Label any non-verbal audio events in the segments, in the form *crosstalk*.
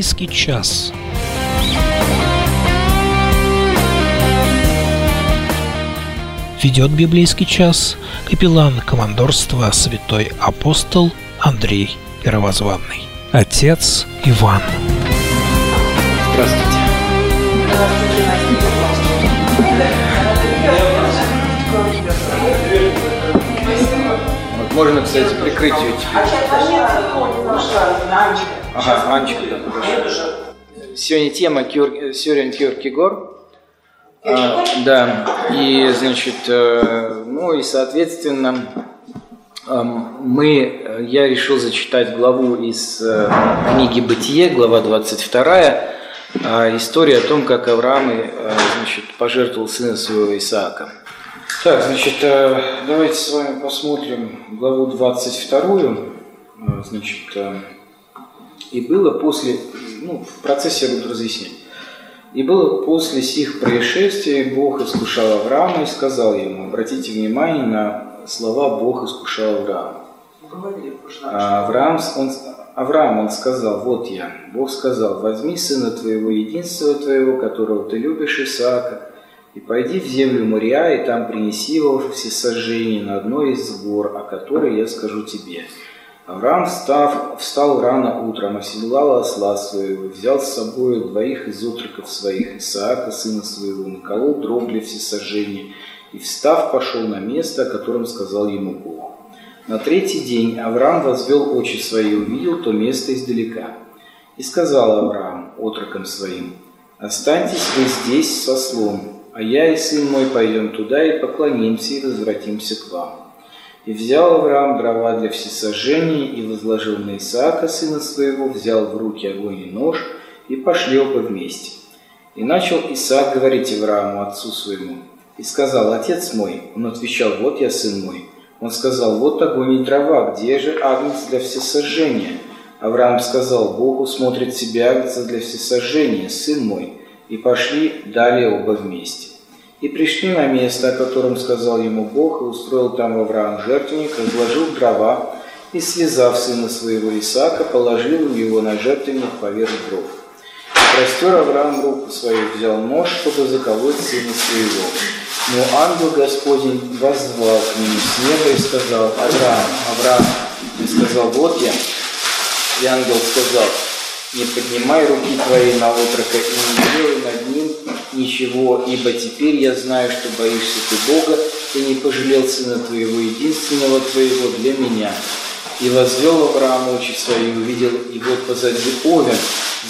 Библейский час. Ведет библейский час капеллан командорства святой апостол Андрей Первозванный. Отец Иван. Здравствуйте. Вот можно, кстати, прикрыть ее теперь. Ага, Анечка, да, хорошо. Сегодня тема Кюр... Сюрин Кюркигор. А, да, и, значит, э, ну и, соответственно, эм, мы, я решил зачитать главу из э, книги «Бытие», глава 22, а, история о том, как Авраам э, значит, пожертвовал сына своего Исаака. Так, значит, давайте с вами посмотрим главу 22. Значит, и было после, ну, в процессе я буду разъяснять. И было после сих происшествий Бог искушал Авраама и сказал ему, обратите внимание на слова «Бог искушал Авраама». А Авраам, он, Авраам, он сказал, вот я. Бог сказал, возьми сына твоего, единственного твоего, которого ты любишь, Исаака, и пойди в землю Мория, и там принеси его всесожжение на одной из гор, о которой я скажу тебе. Авраам, встав, встал рано утром, оседлал осла своего, взял с собой двоих из отроков своих, Исаака, сына своего, наколол дров для всесожжения, и, встав, пошел на место, о котором сказал ему Бог. На третий день Авраам возвел очи свои и увидел то место издалека. И сказал Авраам отрокам своим, «Останьтесь вы здесь со слом, а я и сын мой пойдем туда и поклонимся и возвратимся к вам». И взял Авраам дрова для всесожжения и возложил на Исаака, сына своего, взял в руки огонь и нож, и пошли оба вместе. И начал Исаак говорить Аврааму, отцу своему, и сказал, «Отец мой». Он отвечал, «Вот я, сын мой». Он сказал, «Вот огонь и дрова, где же агнец для всесожжения?» Авраам сказал, «Бог усмотрит себе агнца для всесожжения, сын мой». И пошли далее оба вместе. И пришли на место, о котором сказал ему Бог, и устроил там Авраам жертвенник, разложил дрова, и, связав сына своего Исаака, положил его на жертвенник поверх дров. И простер Авраам руку свою, взял нож, чтобы заколоть сына своего. Но ангел Господень воззвал к нему с неба и сказал, Авраам, Авраам, и сказал, вот я. И ангел сказал, не поднимай руки твои на отрока и не делай над ним ничего, ибо теперь я знаю, что боишься ты Бога, и не пожалел сына твоего, единственного твоего для меня. И возвел Авраам очи свои, увидел, вот позади овен,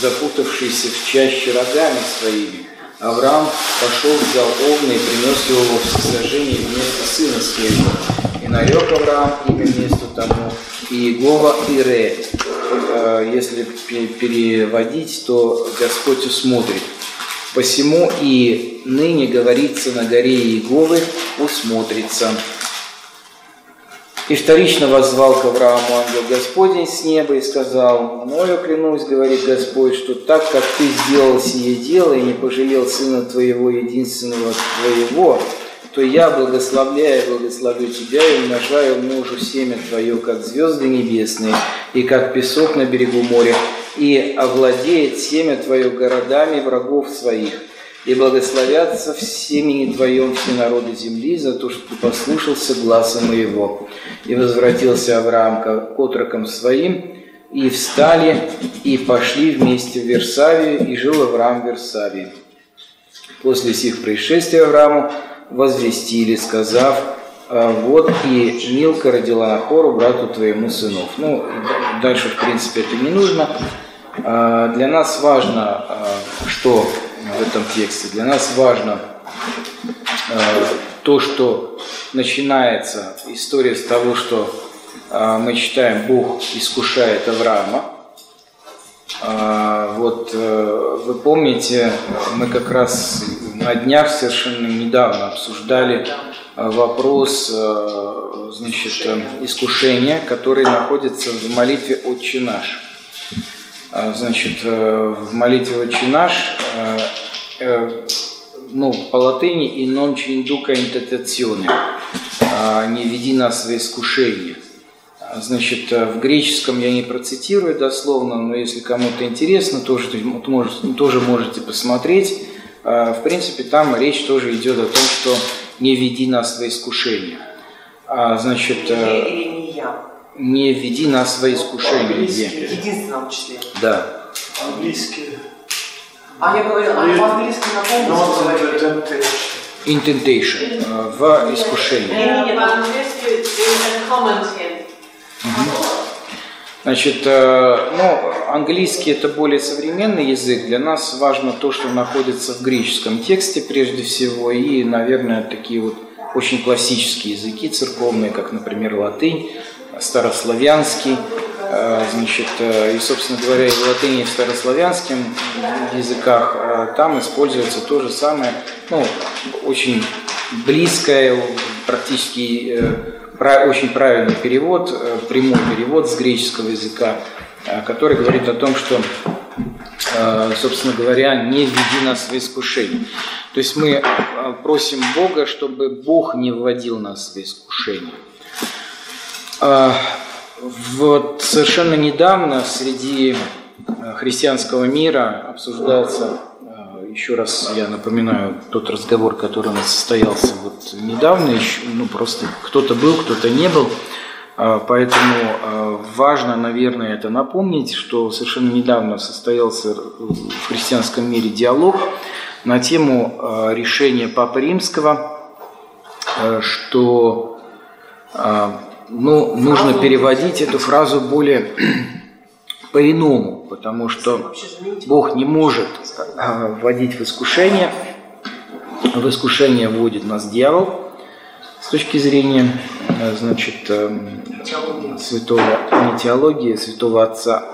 запутавшийся в чаще рогами своими. Авраам пошел, взял овна и принес его во всесожжение вместо сына своего. И нарек Авраам имя месту тому Иегова Ире. Э, если переводить, то Господь усмотрит. Посему и ныне говорится на горе Иеговы усмотрится. И вторично возвал к Аврааму ангел Господень с неба и сказал, «Мною клянусь, говорит Господь, что так, как ты сделал сие дело и не пожалел сына твоего, единственного твоего, то я, благословляя, благословлю тебя и умножаю мужу семя твое, как звезды небесные, и как песок на берегу моря, и овладеет семя твое городами врагов своих, и благословятся в семени твоем все народы земли за то, что ты послушался гласа моего. И возвратился Авраам к отрокам своим, и встали, и пошли вместе в Версавию, и жил Авраам в Версавии. После сих происшествий Аврааму возвестили, сказав, «А вот и Милка родила Нахору, брату твоему сынов. Ну, дальше, в принципе, это не нужно. А, для нас важно, а, что в этом тексте, для нас важно то, что начинается история с того, что мы читаем, Бог искушает Авраама. Вот э, вы помните, мы как раз на днях совершенно недавно обсуждали э, вопрос э, значит, э, искушения, который находится в молитве «Отче наш». Значит, в молитве «Отче наш» ну, по латыни «и non ci induca in tentazione» «не веди нас в искушение». Значит, в греческом я не процитирую дословно, но если кому-то интересно, тоже, тоже можете посмотреть. В принципе, там речь тоже идет о том, что не веди нас во искушение. Значит, или не я. Не веди нас во искушение. В единственном числе. Да. Английский. А я говорю, а по-английски напомните? In temptation, э, в искушении. Нет, по-английски Значит, э, ну, английский это более современный язык. Для нас важно то, что находится в греческом тексте прежде всего, и, наверное, такие вот очень классические языки церковные, как, например, латынь, старославянский, э, значит, э, и, собственно говоря, и в латыни, и в старославянском языках там используется то же самое, ну, очень близкое, практически очень правильный перевод, прямой перевод с греческого языка, который говорит о том, что, собственно говоря, не введи нас в искушение. То есть мы просим Бога, чтобы Бог не вводил нас в искушение. Вот совершенно недавно среди э, христианского мира обсуждался, э, еще раз я напоминаю, тот разговор, который у нас состоялся вот недавно, еще, ну просто кто-то был, кто-то не был, а, поэтому э, важно, наверное, это напомнить, что совершенно недавно состоялся в христианском мире диалог на тему решения Папы Римского, что ну, нужно переводить эту фразу более *clears throat* по-иному, потому что Бог не может а, вводить в искушение. В искушение вводит нас дьявол с точки зрения, э, значит, эм, святого, не теологии, святого отца,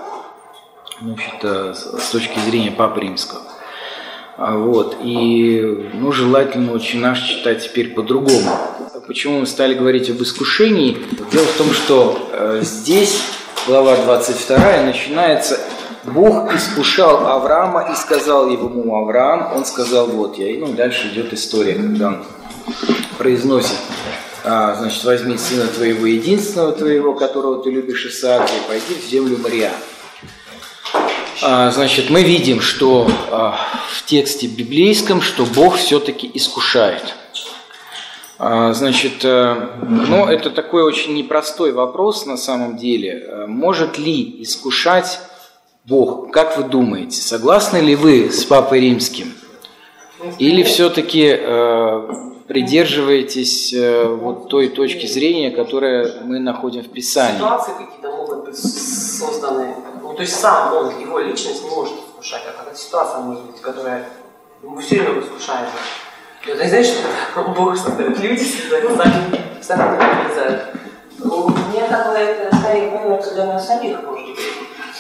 значит, э, с точки зрения Папы Римского. А, вот. И ну, желательно очень наш читать теперь по-другому. Почему мы стали говорить об искушении? Дело в том, что э, здесь, глава 22, начинается Бог искушал Авраама и сказал ему Авраам, он сказал, вот я. И ну, дальше идет история, когда он произносит, а, значит, возьми сына твоего, единственного твоего, которого ты любишь, Исаака, и пойди в землю Мария. А, значит, мы видим, что а, в тексте библейском, что Бог все-таки искушает. Значит, э, ну, это такой очень непростой вопрос на самом деле. Э, может ли искушать Бог? Как вы думаете, согласны ли вы с Папой Римским? Или все-таки э, придерживаетесь э, вот той точки зрения, которую мы находим в Писании? Ситуации какие-то могут быть созданы то есть сам он, его личность не может искушать, а какая-то ситуация может быть, которая ему все время искушает. И вот, знаешь, что *laughs* Бог создает люди, сами, сами так вылезают. Мне такое это скорее появляется для нас самих, может быть.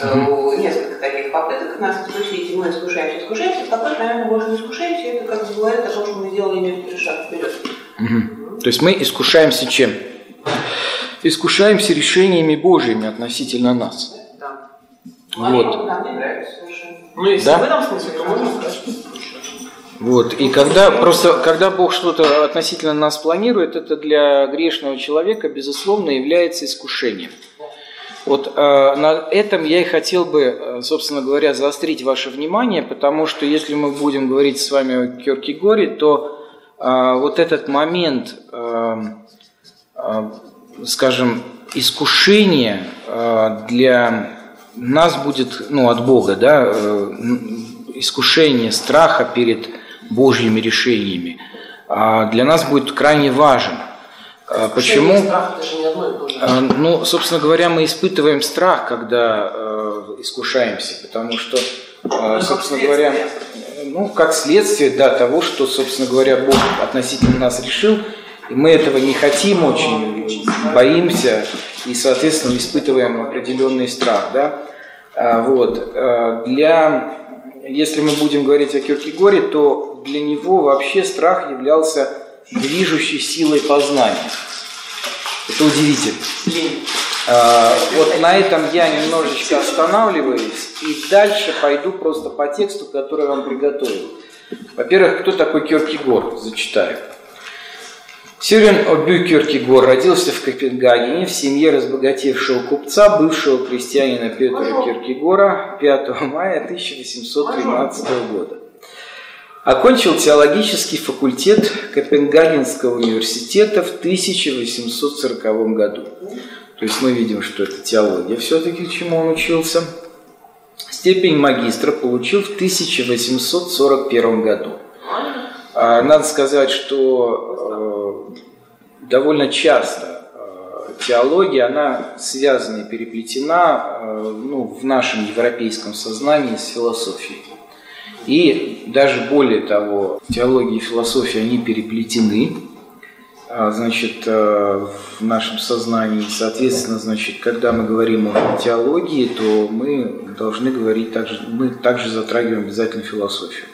Mm-hmm. Несколько таких попыток нас искусить, и мы искушаемся, искушаемся, в какой-то момент мы больше не искушаемся, это как бы говорит о том, что мы сделали некоторый шаг вперед. Mm-hmm. То есть мы искушаемся чем? Искушаемся решениями Божьими относительно нас. Вот. Ну, если да? в этом смысле, то можно сказать, вот. И когда просто, когда Бог что-то относительно нас планирует, это для грешного человека, безусловно, является искушением. Вот э, на этом я и хотел бы, э, собственно говоря, заострить ваше внимание, потому что если мы будем говорить с вами о Киркегоре, то э, вот этот момент, э, э, скажем, искушения э, для нас будет, ну, от Бога, да, э, искушение страха перед Божьими решениями, а для нас будет крайне важен. А почему? Страх. А, ну, собственно говоря, мы испытываем страх, когда э, искушаемся, потому что, э, собственно говоря, ну, как следствие, да, того, что, собственно говоря, Бог относительно нас решил, и мы этого не хотим очень, боимся и, соответственно, испытываем определенный страх. Да? А, вот. А, для, если мы будем говорить о Киркегоре, то для него вообще страх являлся движущей силой познания. Это удивительно. А, вот на этом я немножечко останавливаюсь и дальше пойду просто по тексту, который я вам приготовил. Во-первых, кто такой Киркегор? Зачитаю. Сюрин Обю Киркегор родился в Копенгагене в семье разбогатевшего купца, бывшего крестьянина Петра Киркегора 5 мая 1813 года. Окончил теологический факультет Копенгагенского университета в 1840 году. То есть мы видим, что это теология все-таки, чему он учился. Степень магистра получил в 1841 году. А, надо сказать, что э, довольно часто э, теология, она связана и переплетена э, ну, в нашем европейском сознании с философией. И даже более того, теология и философия, они переплетены, а, значит, в нашем сознании. Соответственно, значит, когда мы говорим о теологии, то мы должны говорить также, мы также затрагиваем обязательно философию.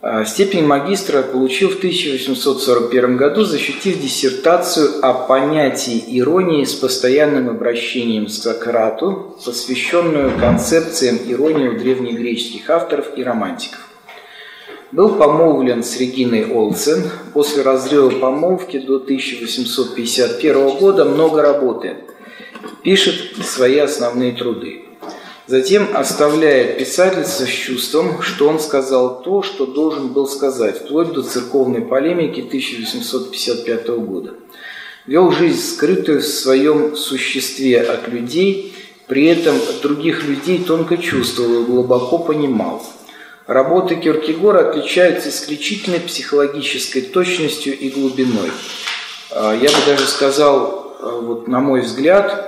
А, степень магистра получил в 1841 году, защитив диссертацию о понятии иронии с постоянным обращением к Сократу, посвященную концепциям иронии у древнегреческих авторов и романтиков. Был помолвлен с Региной Олсен. После разрыва помолвки до 1851 года много работает. Пишет свои основные труды. Затем оставляет писательство с чувством, что он сказал то, что должен был сказать, вплоть до церковной полемики 1855 года. Вел жизнь скрытую в своем существе от людей, при этом других людей тонко чувствовал и глубоко понимал. Работы Киркегора отличаются исключительной психологической точностью и глубиной. А, я бы даже сказал, а, вот на мой взгляд, Э,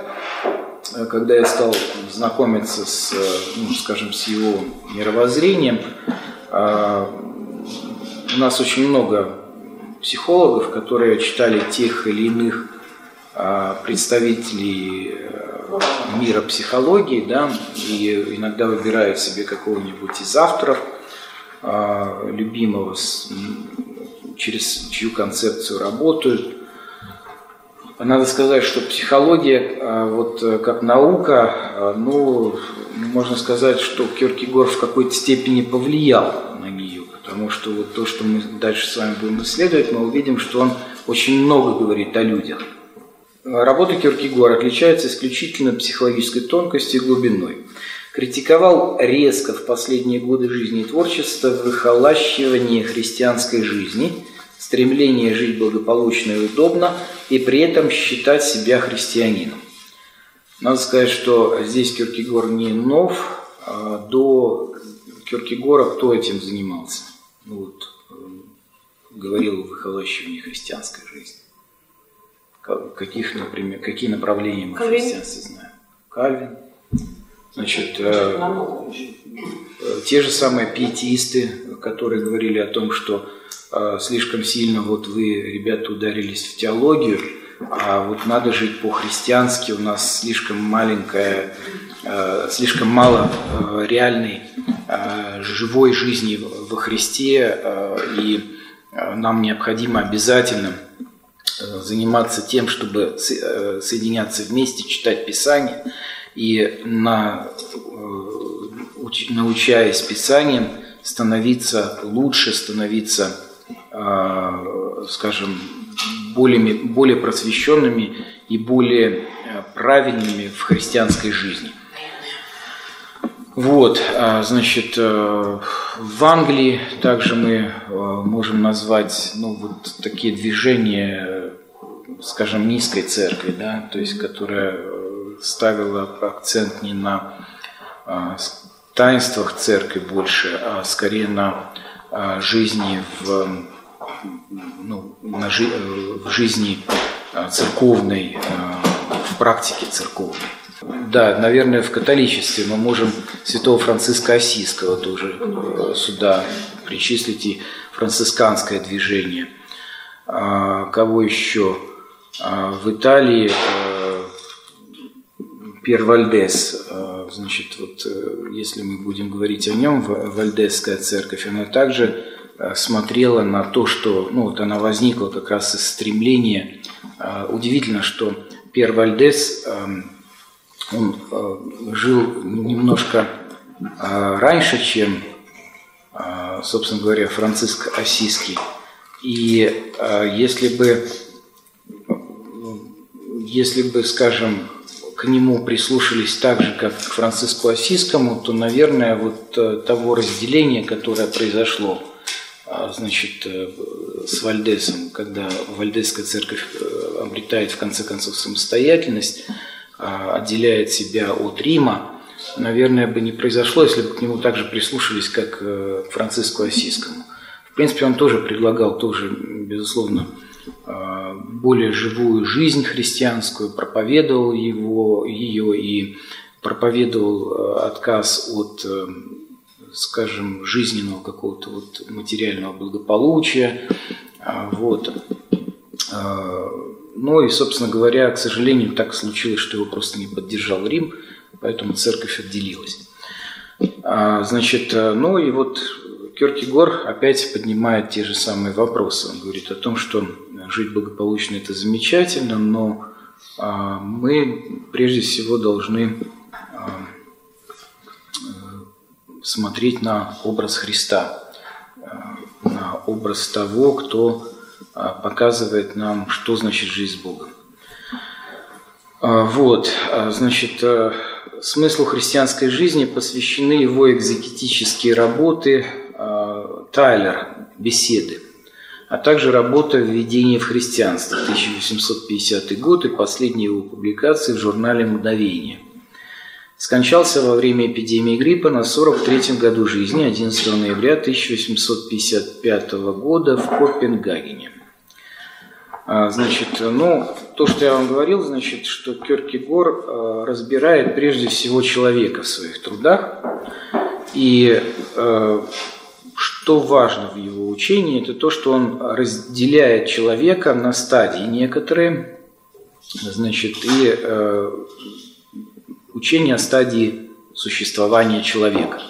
когда я стал знакомиться с, э, ну, скажем, с его мировоззрением, э, у нас очень много психологов, которые читали тех или иных представителей мира психологии, да, и иногда выбирают себе какого-нибудь из авторов любимого, через чью концепцию работают. Надо сказать, что психология, а, вот э, как наука, а, ну, можно сказать, что Киркегор в какой-то степени повлиял на нее, потому что вот то, что мы дальше с вами будем исследовать, мы увидим, что он очень много говорит о людях. Работа Киркегора отличается исключительно психологической тонкостью и глубиной. Критиковал резко в последние годы жизни и творчества выхолащивание христианской жизни – стремление жить благополучно и удобно, и при этом считать себя христианином. Надо сказать, что здесь Киркегор не нов, а до Киркегора кто этим занимался? Ну, вот, э, говорил о выхолощивании христианской жизни. Каких, например, какие направления мы Кальвин. в христианстве знаем? Кальвин. Значит, э, э, те же самые пиетисты, которые говорили о том, что слишком сильно вот вы, ребята, ударились в теологию, а вот надо жить по-христиански, у нас слишком маленькая, э, слишком мало э, реальной живой жизни во Христе, и нам необходимо обязательно заниматься тем, чтобы соединяться вместе, читать Писание, и на, научаясь Писанием, становиться лучше, становиться Э, скажем, более, более просвещенными и более э, правильными в христианской жизни. Вот, а, значит, э, в Англии также мы можем назвать, ну, вот такие движения, скажем, низкой церкви, да, то есть, которая ставила акцент не на таинствах церкви больше, а скорее на жизни в ну, на жи в жизни а, церковной, а, в практике церковной. Да, наверное, в католичестве мы можем святого Франциска Осийского тоже э, сюда причислить и францисканское движение. А, кого еще? В Италии э, Пьер Вальдес, э, значит, вот если мы будем говорить о нем, Вальдесская церковь, она также Э, смотрела на то, что ну, вот она возникла как раз из стремления. Э, удивительно, что Пьер Вальдес, эм, он э, жил немножко раньше, чем, собственно говоря, Франциск Осийский. И если бы, если бы, скажем, к нему прислушались так же, как к Франциску Осискому, то, наверное, вот того разделения, которое произошло значит, с Вальдесом, когда Вальдесская церковь обретает в конце концов самостоятельность, отделяет себя от Рима, наверное, бы не произошло, если бы к нему также прислушались, как э, к Франциску Осискому. В принципе, он тоже предлагал тоже, безусловно, э, более живую жизнь христианскую, проповедовал его, ее и проповедовал э, отказ от, скажем, жизненного какого-то вот материального благополучия. Вот. Ну и, собственно говоря, к сожалению, так случилось, что его просто не поддержал Рим – поэтому церковь отделилась. А, значит, ну и вот Кёркегор опять поднимает те же самые вопросы. Он говорит о том, что жить благополучно – это замечательно, но а, мы прежде всего должны а, смотреть на образ Христа, на образ того, кто показывает нам, что значит жизнь с Богом. Вот, значит, э, смыслу христианской жизни посвящены его экзегетические работы а, Тайлер «Беседы», а также работа «Введение в христианство» 1850 год и последние его публикации в журнале «Мгновение». Скончался во время эпидемии гриппа на 43-м году жизни 11 ноября 1855 года в Копенгагене. А, значит, ну, то, что я вам говорил, значит, что Кёркегор а, разбирает прежде всего человека в своих трудах. И а, что важно в его учении, это то, что он разделяет человека на стадии некоторые, значит, и учение о стадии существования человека.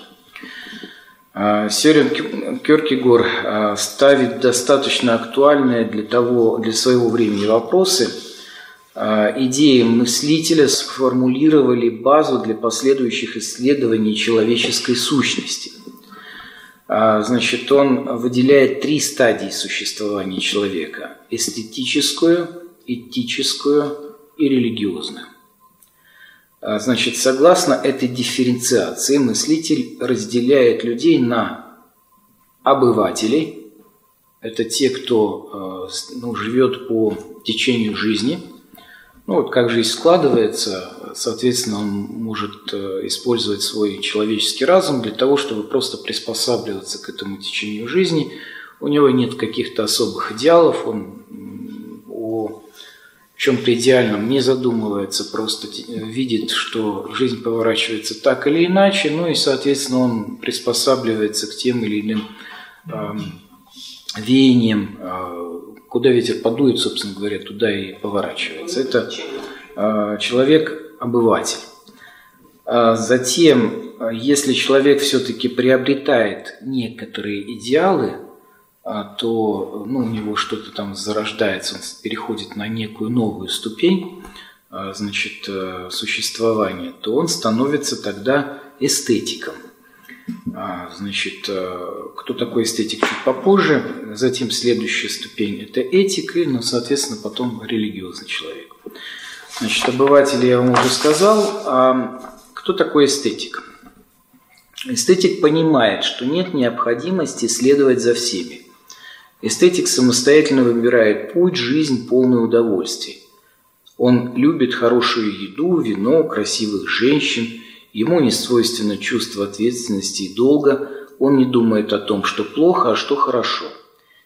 А, Сёрен Кёркегор а, ставит достаточно актуальные для, того, для своего времени вопросы. А, идеи мыслителя сформулировали базу для последующих исследований человеческой сущности. Значит, он выделяет три стадии существования человека – эстетическую, этическую и религиозную. А, значит, согласно этой дифференциации мыслитель разделяет людей на обывателей, это те, кто а, ну, живет по течению жизни, ну вот как жизнь складывается, соответственно, он может а, использовать свой человеческий разум для того, чтобы просто приспосабливаться к этому течению жизни. У него нет каких-то особых идеалов, он чем-то идеальном не задумывается, просто видит, что жизнь поворачивается так или иначе, ну и, соответственно, он приспосабливается к тем или иным э, веяниям, э, куда ветер подует, собственно говоря, туда и поворачивается. Это э, человек-обыватель. А затем, если человек все-таки приобретает некоторые идеалы, а, то ну, у него что-то там зарождается, он переходит на некую новую ступень а, значит, э, существования, то он становится тогда эстетиком. А, значит, э, кто такой эстетик чуть попозже. Затем следующая ступень – это этика, ну, соответственно, потом религиозный человек. Значит, обыватели я вам уже сказал. А кто такой эстетик? Эстетик понимает, что нет необходимости следовать за всеми. Эстетик самостоятельно выбирает путь, жизнь, полную удовольствий. Он любит хорошую еду, вино, красивых женщин. Ему не свойственно чувство ответственности и долга. Он не думает о том, что плохо, а что хорошо.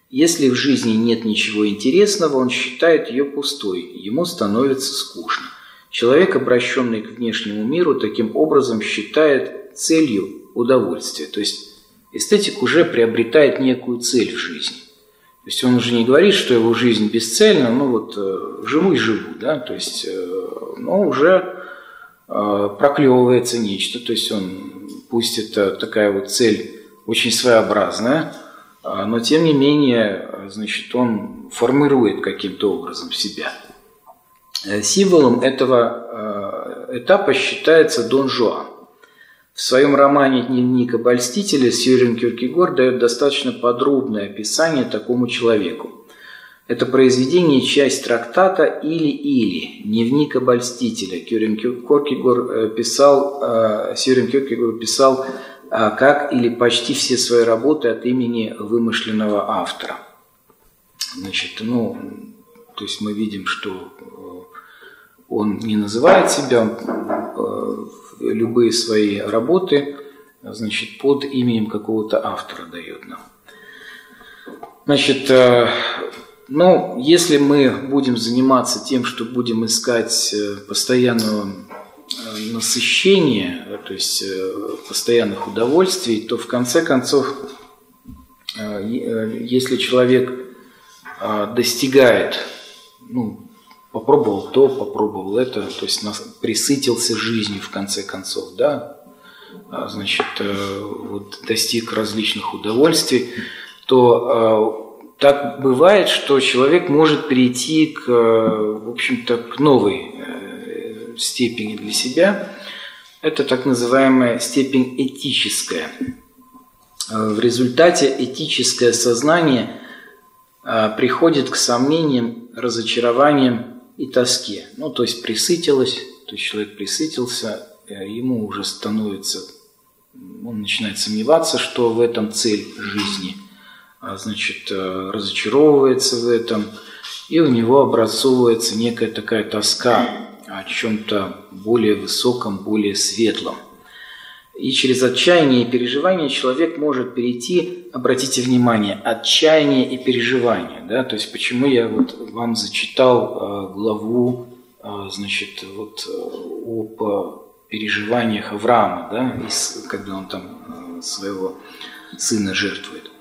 Если в жизни нет ничего интересного, он считает ее пустой, ему становится скучно. Человек, обращенный к внешнему миру, таким образом считает целью удовольствие. То есть эстетик уже приобретает некую цель в жизни. То есть он уже не говорит, что его жизнь бесцельна, ну вот э, живу и живу, да, то есть, но уже э, проклевывается нечто, то есть он, пусть это такая вот цель очень своеобразная, но тем не менее, значит, он формирует каким-то образом себя. Символом этого этапа считается Дон Жуан. В своем романе «Дневник обольстителя» Сьюрин Кюркегор дает достаточно подробное описание такому человеку. Это произведение – часть трактата «Или-или» «Дневник обольстителя». Кюрин Кюркегор э, писал, э, Сьюрин Кюркегор писал э, как или почти все свои работы от имени вымышленного автора. Значит, ну, то есть мы видим, что он не называет себя, любые свои работы значит, под именем какого-то автора дает нам. Значит, э, ну, если мы будем заниматься тем, что будем искать э, постоянного э, насыщения, то есть постоянных удовольствий, то в конце концов, если человек достигает ну, попробовал то, попробовал это, то есть нас присытился жизнью в конце концов, да, а, значит, э, вот достиг различных удовольствий, то э, так бывает, что человек может перейти к, э, в общем-то, к новой степени для себя. Это так называемая степень этическая. В результате этическое сознание приходит к сомнениям, разочарованиям и тоске. Ну, то есть присытилась, то есть человек присытился, э, ему уже становится, он начинает сомневаться, что в этом цель жизни, а, значит, э, разочаровывается в этом, и у него образовывается некая такая тоска о чем-то более высоком, более светлом. И через отчаяние и переживание человек может перейти, обратите внимание, отчаяние и переживание. Да? То есть почему я вот вам зачитал э, главу э, значит, вот, э, об переживаниях Авраама, да? Из, когда он там своего сына жертвует.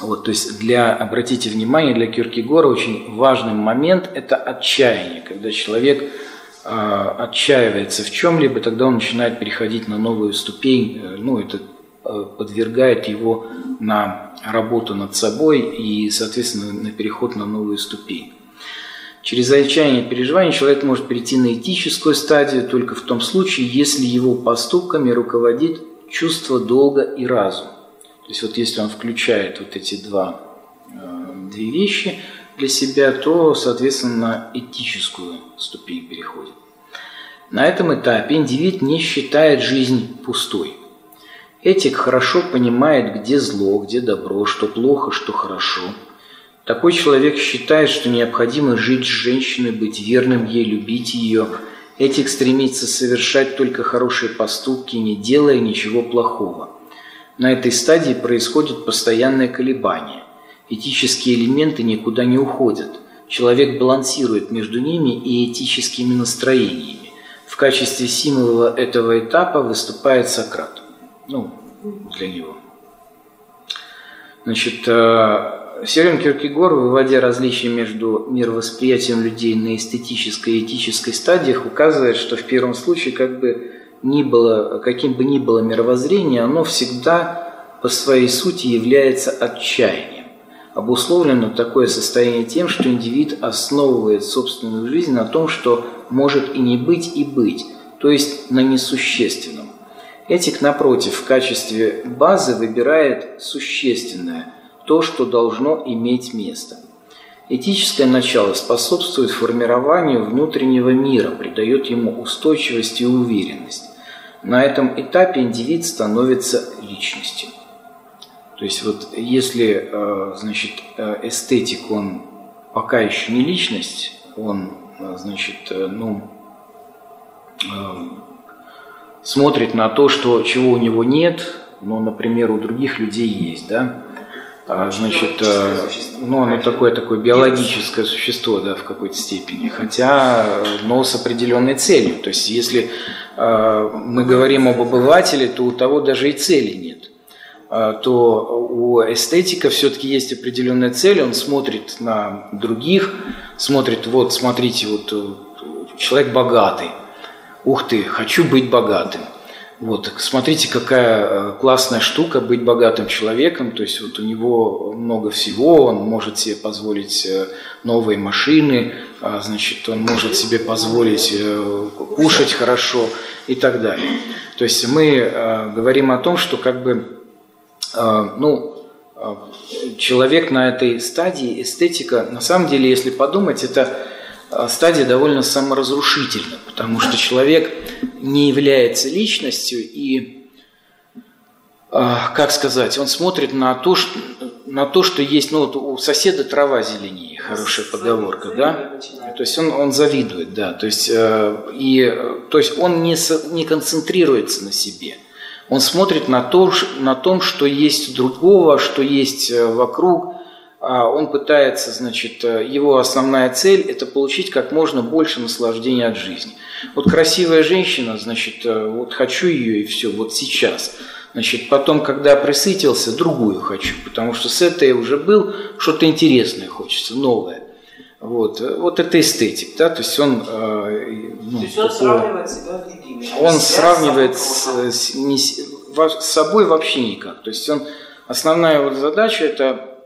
Вот, то есть для, обратите внимание, для Киркегора очень важный момент – это отчаяние, когда человек отчаивается в чем-либо, тогда он начинает переходить на новую ступень, э, ну, это э, подвергает его на работу над собой и, соответственно, на переход на новую ступень. Через отчаяние и переживание человек может перейти на этическую стадию только в том случае, если его поступками руководит чувство долга и разум. То есть вот если он включает вот эти два, э, две вещи – для себя, то, соответственно, на этическую ступень переходит. На этом этапе индивид не считает жизнь пустой. Этик хорошо понимает, где зло, где добро, что плохо, что хорошо. Такой человек считает, что необходимо жить с женщиной, быть верным ей, любить ее. Этик стремится совершать только хорошие поступки, не делая ничего плохого. На этой стадии происходит постоянное колебание. Этические элементы никуда не уходят. Человек балансирует между ними и этическими настроениями. В качестве символа этого этапа выступает Сократ. Ну, для него. Значит, э, Сирен Киркегор, выводя различия между мировосприятием людей на эстетической и этической стадиях, указывает, что в первом случае, как бы ни было, каким бы ни было мировоззрение, оно всегда по своей сути является отчаянием. Обусловлено такое состояние тем, что индивид основывает собственную жизнь на том, что может и не быть, и быть, то есть на несущественном. Этик, напротив, в качестве базы выбирает существенное, то, что должно иметь место. Этическое начало способствует формированию внутреннего мира, придает ему устойчивость и уверенность. На этом этапе индивид становится личностью. То есть вот если, э, значит, э, эстетик, он пока еще не личность, он, э, значит, ну, смотрит на то, что, чего у него нет, но, например, у других людей есть, да, а, значит, ну, оно такое, такое биологическое существо, да, в какой-то степени, хотя, но с определенной целью. То есть, если мы говорим об обывателе, то у того даже и цели нет. А, то у эстетика все-таки есть определенная цель, он смотрит на других, смотрит, вот, смотрите, вот человек богатый, ух ты, хочу быть богатым. Вот, смотрите, какая э, классная штука быть богатым человеком, то есть вот у него много всего, он может себе позволить э, новые машины, а, значит, он может себе позволить э, кушать хорошо и так далее. То есть мы говорим о том, что как бы, ну, человек на этой стадии, эстетика, на самом деле, если подумать, это стадия довольно саморазрушительна, потому что человек не является личностью и а, как сказать, он смотрит на то, что, на то, что есть, ну вот у соседа трава зеленее, хорошая поговорка, да? То есть он, он завидует, да, то есть, э, и, то есть он не, не концентрируется на себе. Он смотрит на то, на том, что есть другого, что есть э, вокруг, а он пытается, значит, э, его основная цель – это получить как можно больше наслаждения от жизни. Вот красивая женщина, значит, вот хочу ее и все, вот сейчас – Значит, потом, когда присытился, другую хочу, потому что с этой уже был, что-то интересное хочется, новое. Вот, вот это эстетик, да, то есть он... Э, ну, то есть он такой, сравнивает себя с другими. Он сравнивает с, с, не, с собой вообще никак. То есть он, основная вот задача это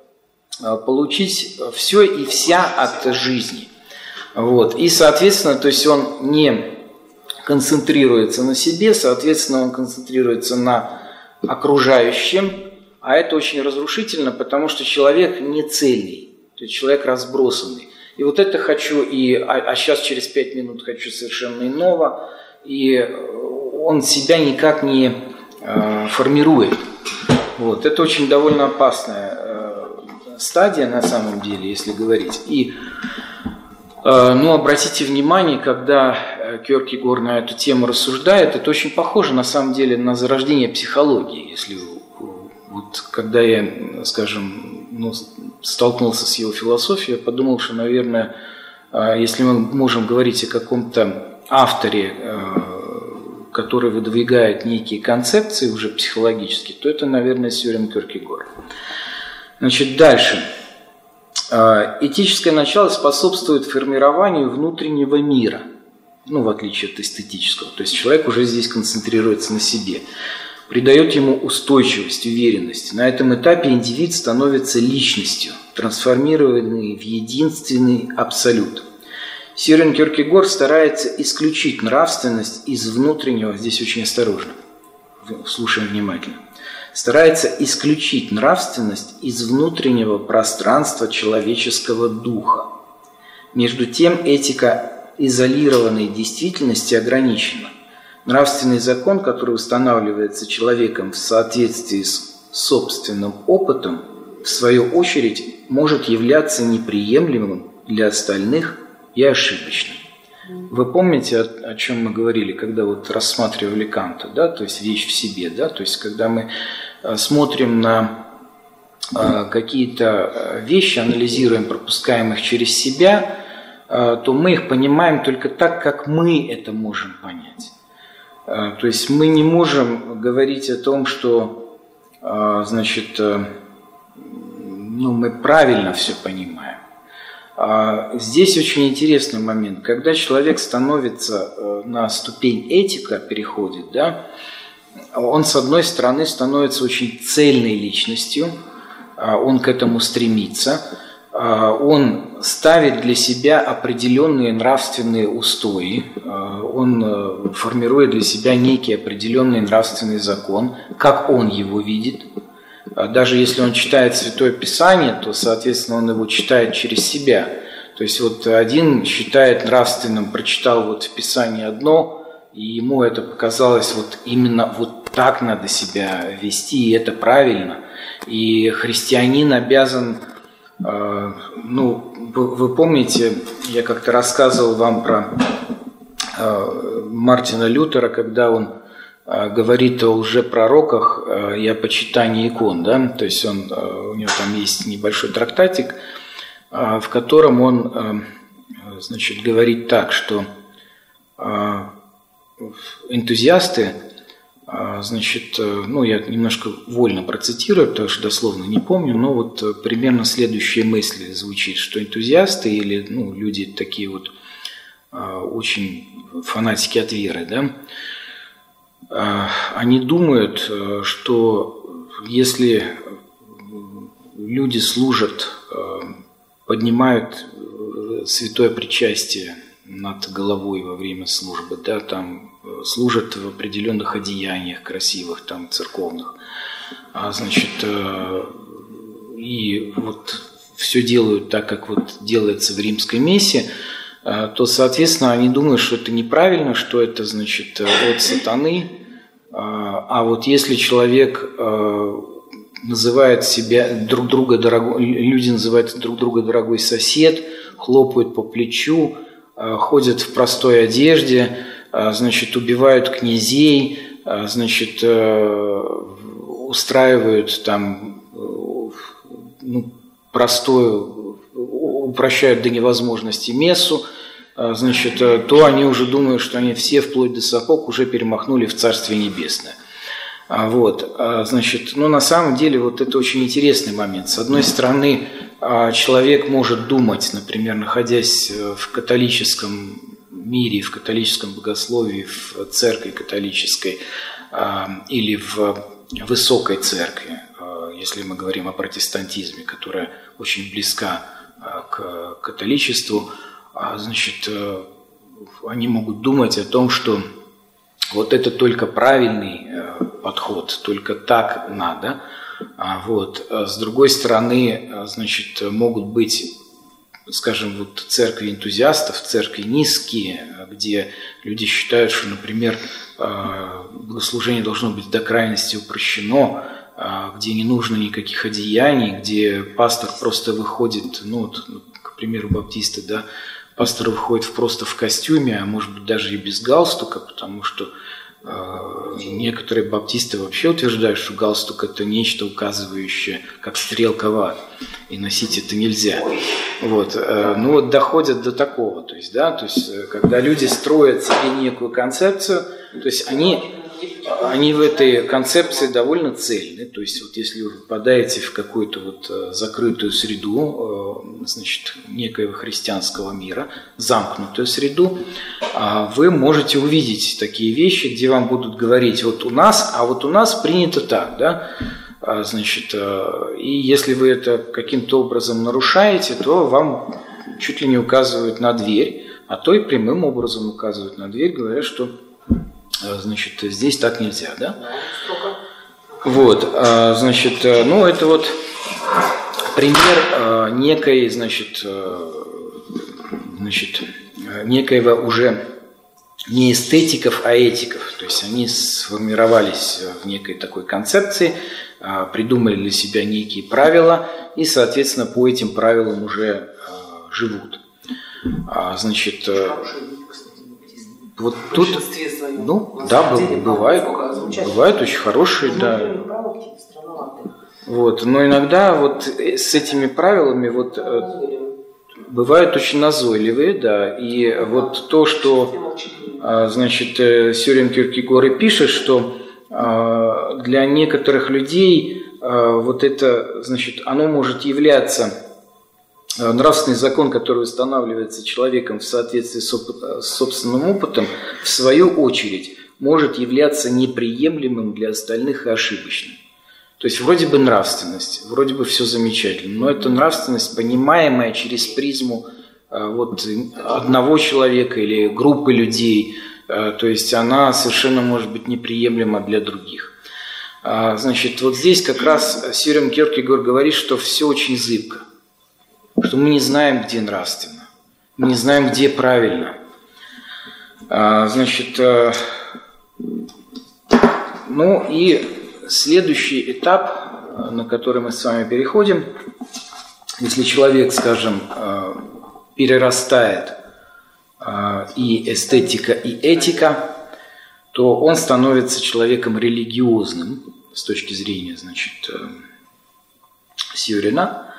э, получить все и вся от жизни. Вот. И, соответственно, то есть он не концентрируется на себе, соответственно, он концентрируется на окружающим, а это очень разрушительно, потому что человек не цельный, то есть человек разбросанный. И вот это хочу, и, а, а сейчас через пять минут хочу совершенно иного, и он себя никак не э, формирует. Вот. Это очень довольно опасная э, стадия на самом деле, если говорить. И Э, ну, обратите внимание, когда э, Кёркегор на эту тему рассуждает, это очень похоже на самом деле на зарождение психологии. Если вот когда я, скажем, ну, столкнулся с его философией, я подумал, что, наверное, э, если мы можем говорить о каком-то авторе, который выдвигает некие концепции уже психологические, то это, наверное, Сёрен Кёркегор. Значит, дальше. А, этическое начало способствует формированию внутреннего мира, ну, в отличие от эстетического. То есть человек уже здесь концентрируется на себе, придает ему устойчивость, уверенность. На этом этапе индивид становится личностью, трансформированный в единственный абсолют. Сирен Киркегор старается исключить нравственность из внутреннего, здесь очень осторожно, слушаем внимательно, старается исключить нравственность из внутреннего пространства человеческого духа. Между тем, этика изолированной действительности ограничена. Нравственный закон, который устанавливается человеком в соответствии с собственным опытом, в свою очередь, может являться неприемлемым для остальных и ошибочным. Вы помните, о, о чем мы говорили, когда вот рассматривали Канта, да, то есть вещь в себе, да, то есть когда мы э, смотрим на э, какие-то э, вещи, анализируем, пропускаем их через себя, то мы их понимаем только так, как мы это можем понять. То есть мы не можем говорить о том, что, значит, ну, мы правильно все понимаем. А, здесь очень интересный момент. Когда человек становится э, на ступень этика, переходит, да, он, с одной стороны, становится очень цельной личностью, а, он к этому стремится, он ставит для себя определенные нравственные устои, он э, формирует для себя некий определенный нравственный закон, как он его видит – а даже если он читает Святое Писание, то, соответственно, он его читает через себя. То есть вот один считает нравственным, прочитал вот в Писании одно, и ему это показалось вот именно вот так надо себя вести, и это правильно. И христианин обязан, ну, вы, помните, я как-то рассказывал вам про э, Мартина Лютера, когда он а, говорит о уже пророках а, и о почитании икон, да, то есть он, а, у него там есть небольшой трактатик, в котором он, значит, говорит так, что энтузиасты, значит, ну, я немножко вольно процитирую, потому что дословно не помню, но вот примерно следующие мысли звучит, что энтузиасты или, ну, люди такие вот очень фанатики от веры, да, Э, они думают, э, что если люди служат, э, поднимают святое причастие над головой во время службы, да, там э, служат в определенных одеяниях красивых, там церковных, а, значит, э, и вот все делают так, как вот делается в римской мессе, э, то, соответственно, они думают, что это неправильно, что это, значит, от сатаны, а вот если человек называет себя друг друга дорогой, люди называют друг друга дорогой сосед, хлопают по плечу, Э, ходят в простой одежде, э, значит, убивают князей, э, значит, устраивают там ну, простую, упрощают до невозможности мессу, значит, то они уже думают, что они все вплоть до сапог уже перемахнули в Царствие Небесное. А, вот, а, значит, ну на самом деле вот это очень интересный момент. С одной стороны, а, человек может думать, например, находясь э, в католическом мире, в католическом богословии, в церкви католической или в высокой церкви, если мы говорим о протестантизме, которая очень близка к католичеству, значит, они могут думать о том, что вот это только правильный э, подход, только так надо. А вот. А с другой стороны, значит, могут быть скажем, вот церкви энтузиастов, церкви низкие, где люди считают, что, например, э, богослужение должно быть до крайности упрощено, где не нужно никаких одеяний, где пастор просто выходит, ну, вот, к примеру, баптисты, да, пастор выходит просто в костюме, а может быть даже и без галстука, потому что некоторые баптисты вообще утверждают, что галстук это нечто указывающее, как ад, и носить это нельзя. Вот, э, ну вот доходят до такого, то есть, да, то есть, э, когда люди строят себе некую концепцию, то есть они они в этой концепции довольно цельны. То есть вот если вы попадаете в какую-то вот э, закрытую среду, э, значит, некоего христианского мира, замкнутую среду, а вы можете увидеть такие вещи, где вам будут говорить, вот у нас, а вот у нас принято так, да, а, значит, э, и если вы это каким-то образом нарушаете, то вам чуть ли не указывают на дверь, а то и прямым образом указывают на дверь, говорят, что значит, здесь так нельзя, да? Вот, а, значит, э, ну это вот пример э, некой, значит, значит, некоего уже не эстетиков, а этиков. То есть они сформировались в некой такой концепции, придумали для себя некие правила и, соответственно, по этим правилам уже живут. А, значит, вот тут, ну, да, бывает, бывает очень хорошие, да. Вот, но иногда вот э, с этими правилами вот э, бывают очень назойливые, да, и вот то, что, а, значит, э, Сюрин Киркегор пишет, что а, для некоторых людей а, вот это, значит, оно может являться нравственный закон, который устанавливается человеком в соответствии с собственным опытом, в свою очередь может являться неприемлемым для остальных и ошибочным. То есть вроде бы нравственность, вроде бы все замечательно, но это нравственность, понимаемая через призму э, вот, одного человека или группы людей, э, то есть она совершенно может быть неприемлема для других. Значит, вот здесь как раз Сирен Киркегор говорит, что все очень зыбко что мы не знаем, где нравственно, мы не знаем, где правильно. А, значит, э, ну и следующий этап, на который мы с вами переходим, если человек, скажем, э, перерастает э, и эстетика, и этика, то он становится человеком религиозным с точки зрения, значит, Сьюрина.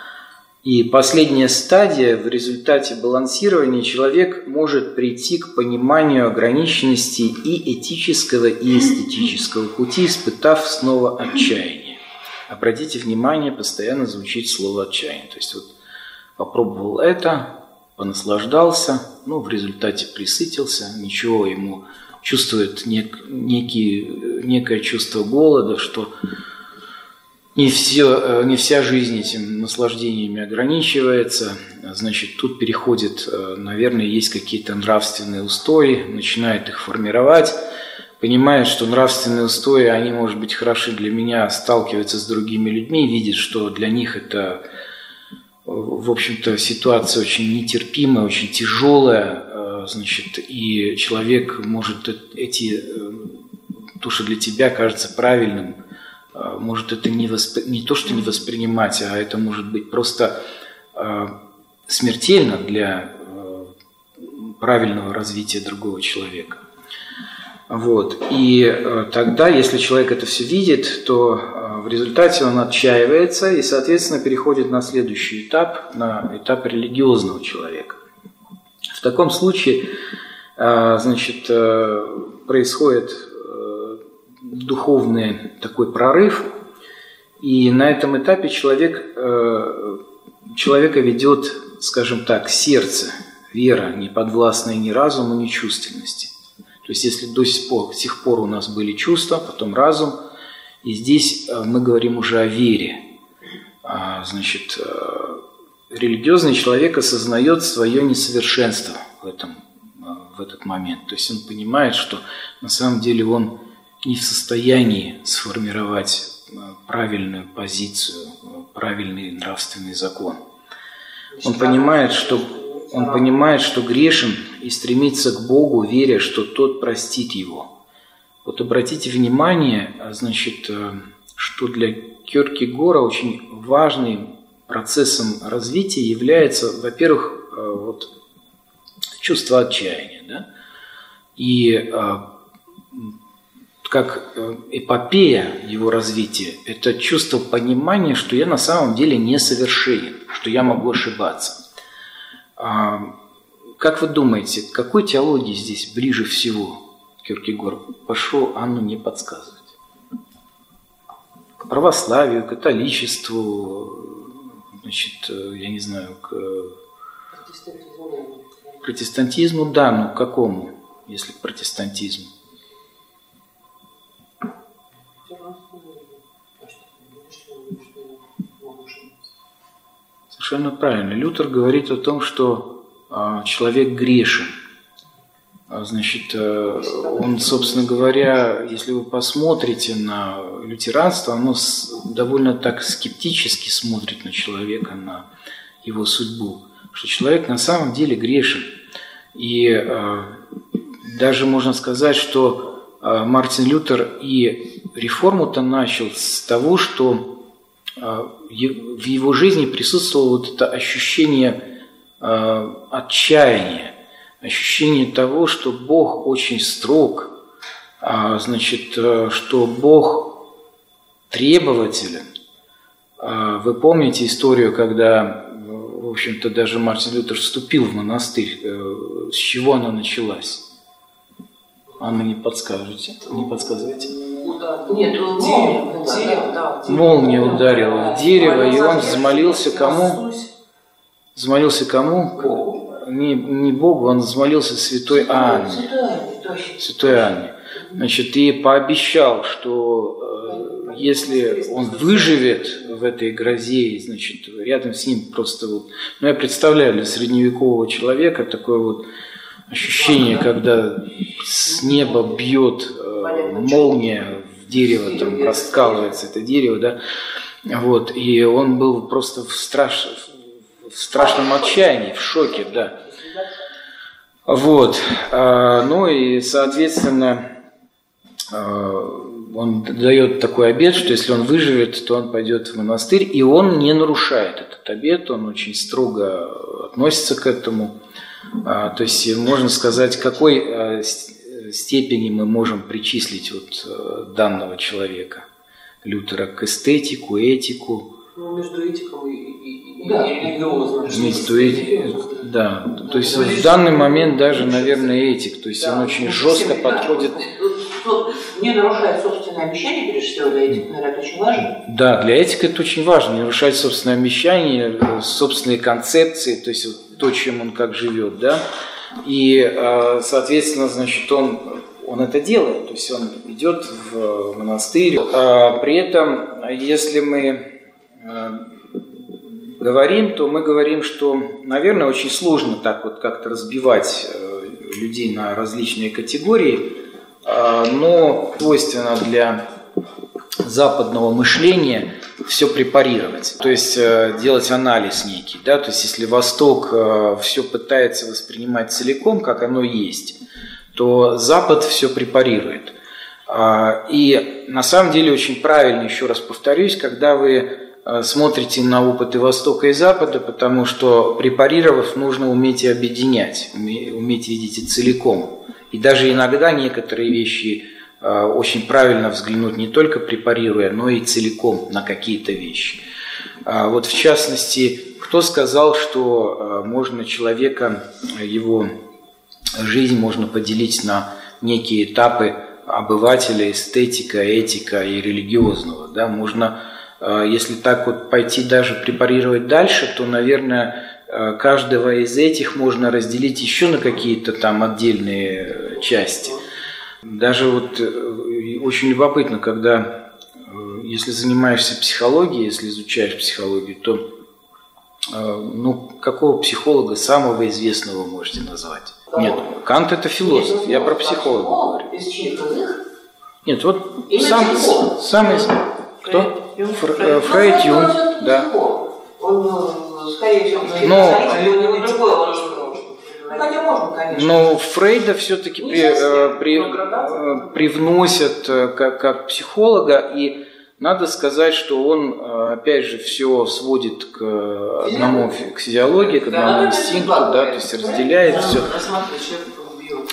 И последняя стадия, в результате балансирования человек может прийти к пониманию ограниченности и этического, и эстетического пути, испытав снова отчаяние. Обратите внимание, постоянно звучит слово отчаяние. То есть вот попробовал это, понаслаждался, ну, в результате присытился, ничего ему чувствует нек, некий, некое чувство голода, что не, все, не вся жизнь этим наслаждениями ограничивается. Значит, тут переходит, наверное, есть какие-то нравственные устои, начинает их формировать понимает, что нравственные устои, они, может быть, хороши для меня, сталкивается с другими людьми, видит, что для них это, в общем-то, ситуация очень нетерпимая, очень тяжелая, э, значит, и человек может эти, э, то, что для тебя кажется правильным, э, может это не, воспри... не то, что не воспринимать, а это может быть просто смертельно для правильного развития другого человека. Вот. И тогда, если человек это все видит, то в результате он отчаивается и, соответственно, переходит на следующий этап, на этап религиозного человека. В таком случае, значит, происходит духовный такой прорыв, и на этом этапе человек, человека ведет, скажем так, сердце, вера, не подвластная ни разуму, ни чувственности. То есть если до сих пор, сих пор у нас были чувства, потом разум, и здесь э, мы говорим уже о вере. А, значит, э, религиозный человек осознает свое несовершенство в, этом, э, в этот момент. То есть он понимает, что на самом деле он не в состоянии сформировать правильную позицию, правильный нравственный закон. Он понимает, что он понимает, что грешен и стремится к Богу, веря, что Тот простит его. Вот обратите внимание, а, значит, э, что для Кёркегора очень важным процессом развития является, во-первых, э, вот, чувство отчаяния. Да? И э, как эпопея его развития – это чувство понимания, что я на самом деле несовершенен, что я могу ошибаться. А, как вы думаете, к какой теологии здесь ближе всего Киркегор пошел Анну не подсказывать? К православию, католичеству, значит, я не знаю, к протестантизму, да, но к какому, если к протестантизму? Совершенно правильно. Лютер говорит о том, что а, человек грешен. А, значит, э, он, собственно говоря, если вы посмотрите на лютеранство, оно довольно так скептически смотрит на человека, на его судьбу, что человек на самом деле грешен. И э, даже можно сказать, что Мартин Лютер и реформу-то начал с того, что а, в его жизни присутствовало вот это ощущение а, отчаяния, ощущение того, что Бог очень строг, а, значит, э, что Бог требователен. Вы помните историю, когда, в общем-то, даже Мартин Лютер вступил в монастырь, э, с чего она началась? Анна, не подскажете? Не Нет, молния, дерево, да, молния ударила в дерево, и он взмолился кому? Взмолился кому? Не, не Богу, он взмолился святой Анне. Святой Анне. Значит, и пообещал, что э, если он выживет в этой грозе, значит, рядом с ним просто вот... Ну, я представляю для средневекового человека такое вот ощущение, когда с неба бьет э, молния дерево, там раскалывается это дерево, да, вот, и он был просто в, страш... в страшном отчаянии, в шоке, да. Вот, а, ну и, соответственно, а, он дает такой обед, что если он выживет, то он пойдет в монастырь, и он не нарушает этот обед, он очень строго относится к этому. А, то есть можно сказать, какой степени мы можем причислить вот э, данного человека, Лютера, к эстетику, этику. Ну, между этиком и, да. и религиозным. Между эти, да. То есть Но в данный момент даже, наверное, этик. То есть да. он очень ну, жестко подходит. Не нарушает собственное обещание, прежде всего, для этики, наверное, это очень важно. Да, для этики это очень важно. Не нарушать собственное обещание, э, собственные концепции, то есть вот то, чем он как живет, да. И, э, соответственно, значит, он, он это делает, то есть он идет в монастырь. А при этом, если мы э, говорим, то мы говорим, что, наверное, очень сложно так вот как-то разбивать э, людей на различные категории, а, но свойственно для западного мышления все препарировать, то есть э, делать анализ некий, да, то есть если Восток э, все пытается воспринимать целиком, как оно есть, то Запад все препарирует. А, и на самом деле очень правильно, еще раз повторюсь, когда вы э, смотрите на опыты Востока и Запада, потому что препарировав, нужно уметь и объединять, уметь видеть и целиком. И даже иногда некоторые вещи очень правильно взглянуть не только препарируя, но и целиком на какие-то вещи. А вот в частности, кто сказал, что э, можно человека, его жизнь можно поделить на некие этапы обывателя, эстетика, этика и религиозного. Да? Можно, э, если так вот пойти даже препарировать дальше, то, наверное, каждого из этих можно разделить еще на какие-то там отдельные части – даже вот э, очень любопытно, когда, э, если занимаешься психологией, если изучаешь психологию, то э, ну, какого психолога самого известного можете назвать? Нет, Кант это философ, я про психолога говорю. Нет, вот сам, самый... Кто? Фрейд, Юнг, да. Он, скорее всего, но, другой, он хотя можно, конечно. Но Фрейда все-таки при, э, при, э, привносят э, как, как психолога, и надо сказать, что он, опять же, все сводит к одному, к физиологии, к одному инстинкту, да, то есть разделяет все.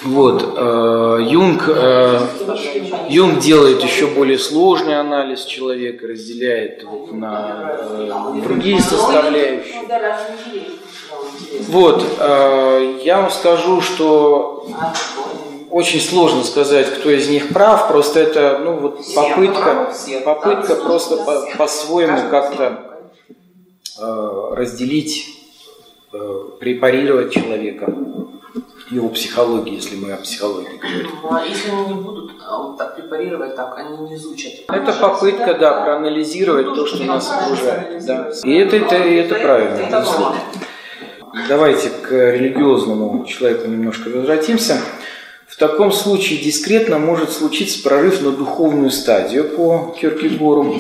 Вот, Юнг, Юнг делает еще более сложный анализ человека, разделяет вот на другие составляющие. Вот, э, я вам скажу, что очень сложно сказать, кто из них прав, просто это, ну, вот попытка, попытка просто по, по-своему как-то э, разделить, э, препарировать человека, его психологии, если мы о психологии говорим. Ну, а если они не будут а, вот так препарировать, так они не изучат. Это попытка, да, проанализировать то, что нас окружает. Да. И это, это, это правильно, безусловно. Давайте к религиозному человеку немножко возвратимся. В таком случае дискретно может случиться прорыв на духовную стадию по Киркегору.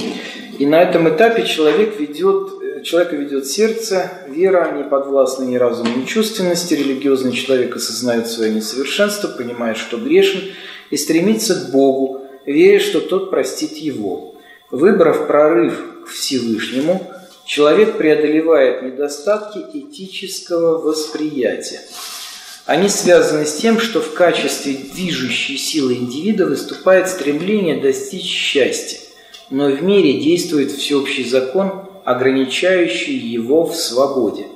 И на этом этапе человек ведет, человека ведет сердце, вера, не подвластна ни разуму, ни чувственности. Религиозный человек осознает свое несовершенство, понимает, что грешен, и стремится к Богу, веря, что тот простит его. Выбрав прорыв к Всевышнему – человек преодолевает недостатки этического восприятия. Они связаны с тем, что в качестве движущей силы индивида выступает стремление достичь счастья, но в мире действует всеобщий закон, ограничающий его в свободе.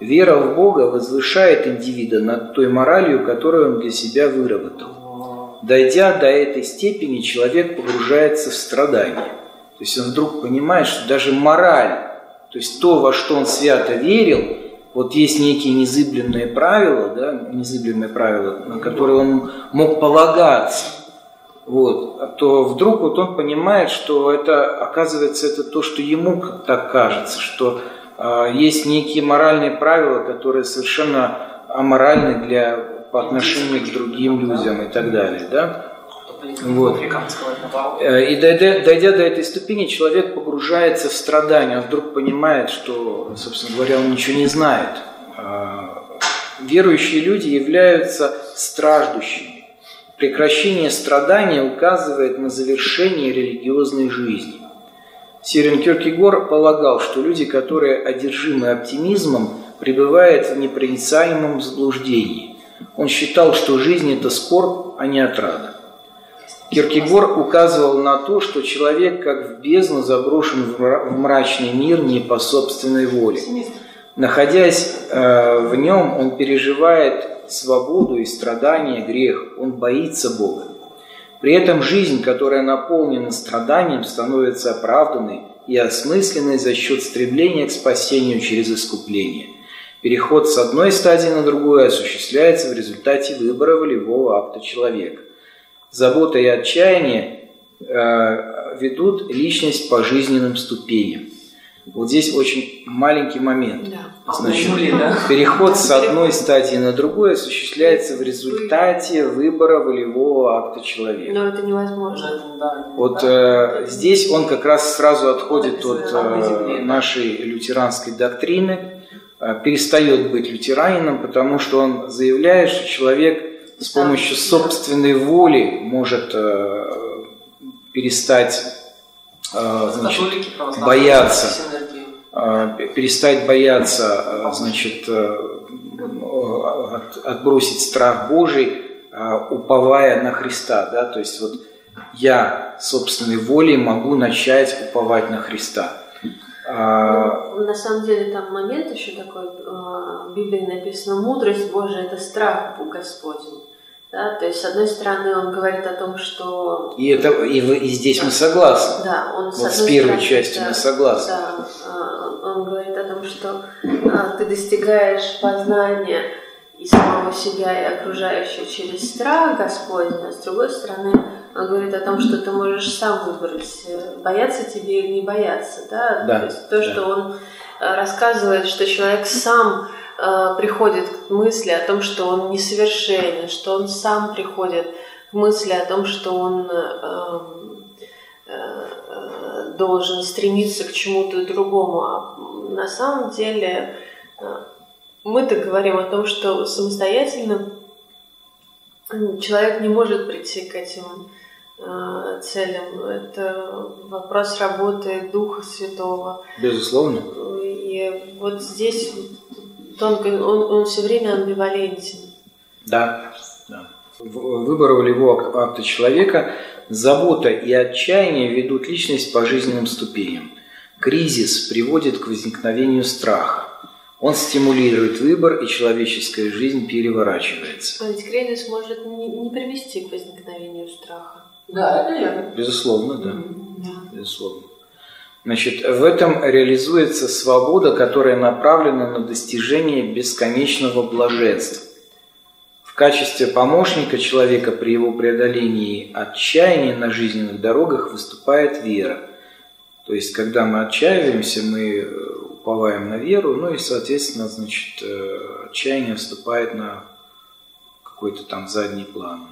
Вера в Бога возвышает индивида над той моралью, которую он для себя выработал. Дойдя до этой степени, человек погружается в страдания. То есть он вдруг понимает, что даже мораль то есть то, во что он свято верил, вот есть некие незыблемые правила, да, незыблемые правила, на которые он мог полагаться, вот, а то вдруг вот он понимает, что это, оказывается, это то, что ему так кажется, что э, есть некие моральные правила, которые совершенно аморальны для, по отношению к другим людям и так далее, да. Вот. Э, и дойдя, дойдя до этой ступени, человек погружается в страдания. Он вдруг понимает, что, собственно говоря, он ничего не знает. А, верующие люди являются страждущими. Прекращение страдания указывает на завершение религиозной жизни. Сирен Киркегор полагал, что люди, которые одержимы оптимизмом, пребывают в непроницаемом заблуждении. Он считал, что жизнь – это скорбь, а не отрада. Киркегор указывал на то, что человек как в бездну заброшен в мрачный мир не по собственной воле. Находясь э, в нем, он переживает свободу и страдания, грех, он боится Бога. При этом жизнь, которая наполнена страданием, становится оправданной и осмысленной за счет стремления к спасению через искупление. Переход с одной стадии на другую осуществляется в результате выбора волевого акта человека. забота и отчаяние э, ведут личность по жизненным ступеням. Вот здесь очень маленький момент. Да. Значит, да? переход с одной стадии на другую осуществляется в результате выбора волевого акта человека. Но это невозможно. Вот э, здесь он как раз сразу отходит от э, нашей лютеранской доктрины, э, перестает быть лютеранином, потому что он заявляет, что человек с помощью собственной воли может э, перестать значит, православные, боятся. синергия. э, перестать бояться, э, значит, э, от- отбросить страх Божий, э, уповая на Христа, да, то есть вот я собственной волей могу начать уповать на Христа. А, Ну, на самом деле там момент еще такой, э, в Библии написано, мудрость Божия – это страх Господень. Да? То есть, с одной стороны, он говорит о том, что И, это, и, вы- и здесь мы согласны. да, он Вот с первой частью мы согласны. Да, а, он говорит о том, что а, ты достигаешь познания и самого себя, и окружающего через страх Господень, а с другой стороны, он говорит о том, что ты можешь сам выбрать, э, бояться тебе или не бояться. Да? Да, То есть то, да. что он э, рассказывает, что человек сам э, приходит к мысли о том, что он несовершенен, что он сам приходит к мысли о том, что он э, э, должен стремиться к чему-то другому. А на самом деле мы-то говорим о том, что самостоятельно человек не может прийти к этим э, целям. Это вопрос работы Духа Святого. Безусловно. И вот здесь тонко, он, он все время амбивалентен. Да. да. В- Выбор волевого акта человека, забота и отчаяние ведут личность по жизненным ступеням. Кризис приводит к возникновению страха. Он стимулирует выбор, и человеческая жизнь переворачивается. А ведь кризис может не, не привести к возникновению страха. Да, это верно. Безусловно, да. Безусловно. Значит, в этом реализуется свобода, которая направлена на достижение бесконечного блаженства. В качестве помощника человека при его преодолении отчаяния на жизненных дорогах выступает вера. То есть, когда мы отчаиваемся, мы э, уповаем на веру, ну и, соответственно, значит, э, отчаяние вступает на какой-то там задний план.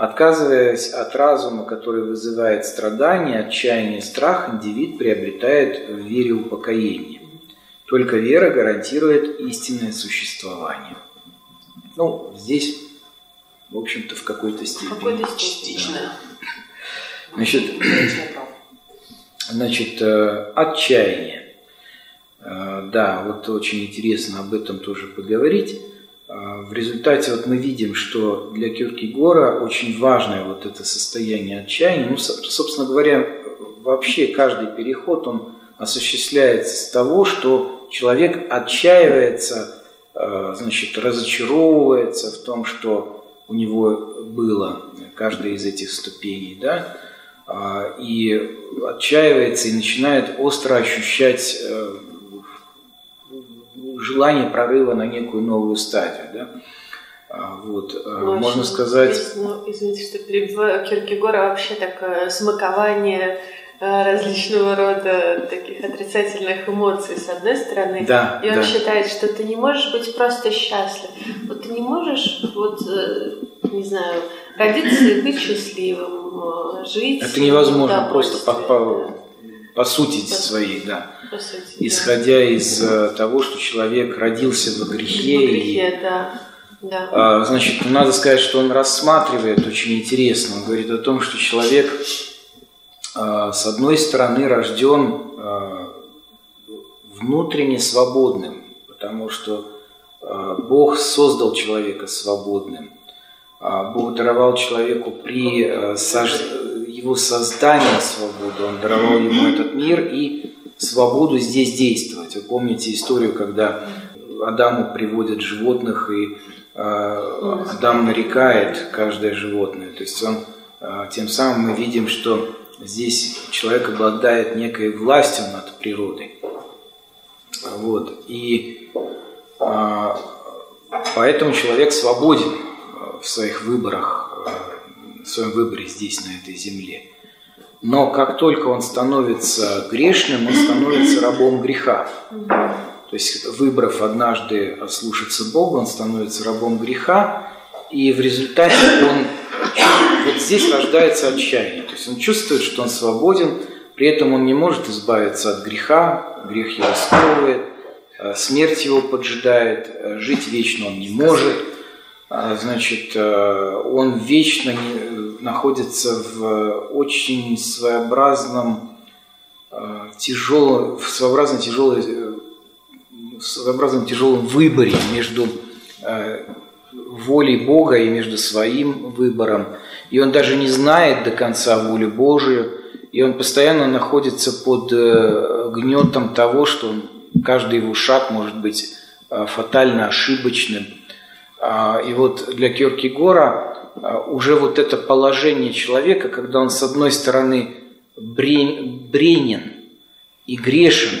Отказываясь от разума, который вызывает страдания, отчаяние, страх, индивид приобретает в вере упокоение. Только вера гарантирует истинное существование. Ну, здесь, в общем-то, в какой-то степени. какой-то. Частично. Значит. Значит, э, отчаяние. Э, Да, вот очень интересно об этом тоже поговорить. Э, В результате вот мы видим, что для Киркегора очень важное вот это состояние отчаяния. Ну, со- собственно говоря, вообще каждый переход, он осуществляется с того, что человек отчаивается, э, значит, разочаровывается в том, что у него было, каждая из этих ступеней, да, а, и отчаивается и начинает остро ощущать э, желание прорыва на некую новую стадию. Да? А, Вот, э, Ну, можно сказать, интересно, извините, что перебиваю, Киркегора вообще такое смакование э, различного рода таких отрицательных эмоций с одной стороны. да, И он да. считает, что ты не можешь быть просто счастлив. Вот ты не можешь, вот, э, не знаю, родиться и быть счастливым, э, жить. Это невозможно просто по, по, по сути своей, да. да, по сути, да. Исходя из э, того, что человек родился во грехе, В и грехе, да. да. А, Значит, ну, надо сказать, что он рассматривает очень интересно. Он говорит о том, что человек, а, с одной стороны, рожден а, внутренне свободным, потому что а, Бог создал человека свободным. Бог даровал человеку при а, сож- его создании свободу, Он даровал ему этот мир и свободу здесь действовать. Вы помните историю, когда Адаму приводят животных, и э, Адам нарекает каждое животное. То есть он, э, тем самым мы видим, что здесь человек обладает некой властью над природой. Вот. И э, поэтому человек свободен в своих выборах. В своем выборе здесь, на этой земле. Но как только он становится грешным, он становится *coughs* рабом греха. То есть, выбрав однажды слушаться Бога, он становится рабом греха, и в результате он вот здесь рождается отчаяние. То есть он чувствует, что он свободен, при этом он не может избавиться от греха, грех его сковывает, э, смерть его поджидает, э, жить вечно он не может, значит, он вечно находится в очень своеобразном, тяжелом, в своеобразно тяжелой, в своеобразном тяжелом выборе между волей Бога и между своим выбором. И он даже не знает до конца волю Божию, и он постоянно находится под э, гнетом того, что каждый его шаг может быть э, фатально ошибочным. А, и вот для Киркегора э, уже вот это положение человека, когда он с одной стороны бренен и грешен,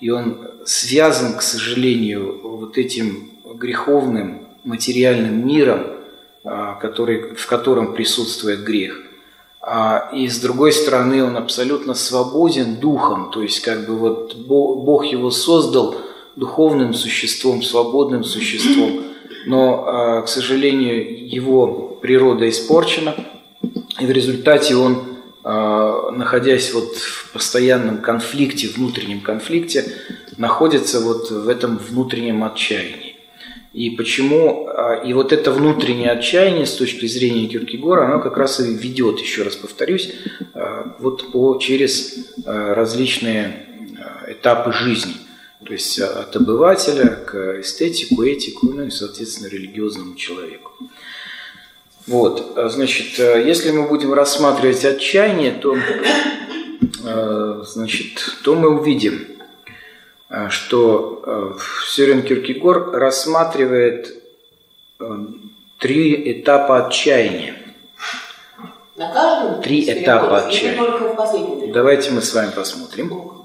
и он связан, к сожалению, вот этим греховным материальным миром, а, который, в котором присутствует грех. А, и с другой стороны, он абсолютно свободен духом, то есть как бы вот Бог его создал духовным существом, свободным существом, но, а, к сожалению, его природа испорчена, и в результате он, находясь вот в постоянном конфликте, внутреннем конфликте, находится вот в этом внутреннем отчаянии. И почему, а, и вот это внутреннее отчаяние с точки зрения Киркегора, оно как раз и ведет, еще раз повторюсь, вот по, через различные этапы жизни. То есть от обывателя к эстетику, этику, ну и, соответственно, религиозному человеку. Вот, значит, если мы будем рассматривать отчаяние, то, значит, то мы увидим, Э, что э, Сюрен Киркегор рассматривает э, три этапа отчаяния. На каждом? Три этапа отчаяния. Давайте мы с вами посмотрим.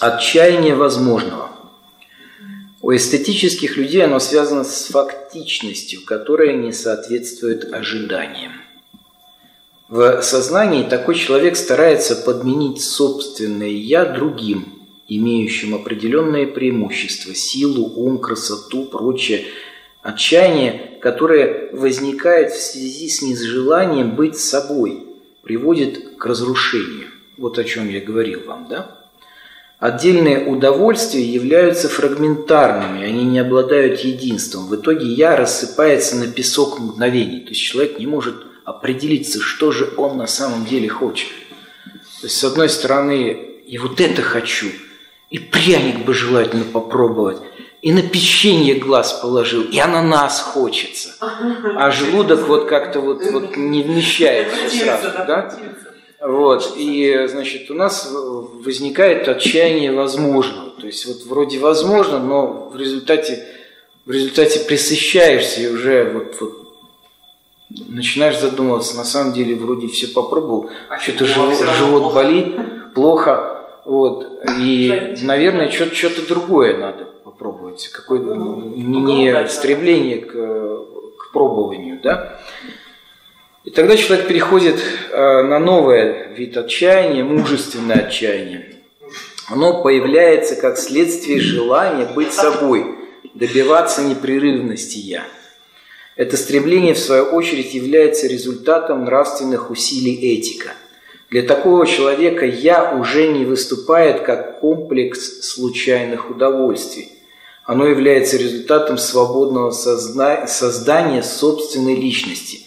Отчаяние возможного. У эстетических людей оно связано с фактичностью, которая не соответствует ожиданиям. В сознании такой человек старается подменить собственное «я» другим – имеющим определенные преимущества, силу, ум, красоту, прочее, отчаяние, которое возникает в связи с нежеланием быть собой, приводит к разрушению. Вот о чем я говорил вам, да? Отдельные удовольствия являются фрагментарными, они не обладают единством. В итоге я рассыпается на песок мгновений. То есть человек не может определиться, что же он на самом деле хочет. То есть, с одной стороны, и вот это хочу – и пряник бы желательно попробовать. И на печенье глаз положил, и ананас хочется. А желудок вот как-то вот, вот не вмещается сразу. Да? Вот, и, значит, у нас возникает отчаяние возможного. То есть вот вроде возможно, но в результате, в результате присыщаешься и уже вот, вот начинаешь задумываться, на самом деле вроде все попробовал, а что-то живот, живот болит, плохо, вот. И, наверное, что-то другое надо попробовать. Какое-то не стремление к, к пробованию, да? И тогда человек переходит э, на новый вид отчаяния, мужественное отчаяние. Оно появляется как следствие желания быть собой, добиваться непрерывности «я». Это стремление, в свою очередь, является результатом нравственных усилий этика – для такого человека «я» уже не выступает как комплекс случайных удовольствий. Оно является результатом свободного созна... создания собственной личности.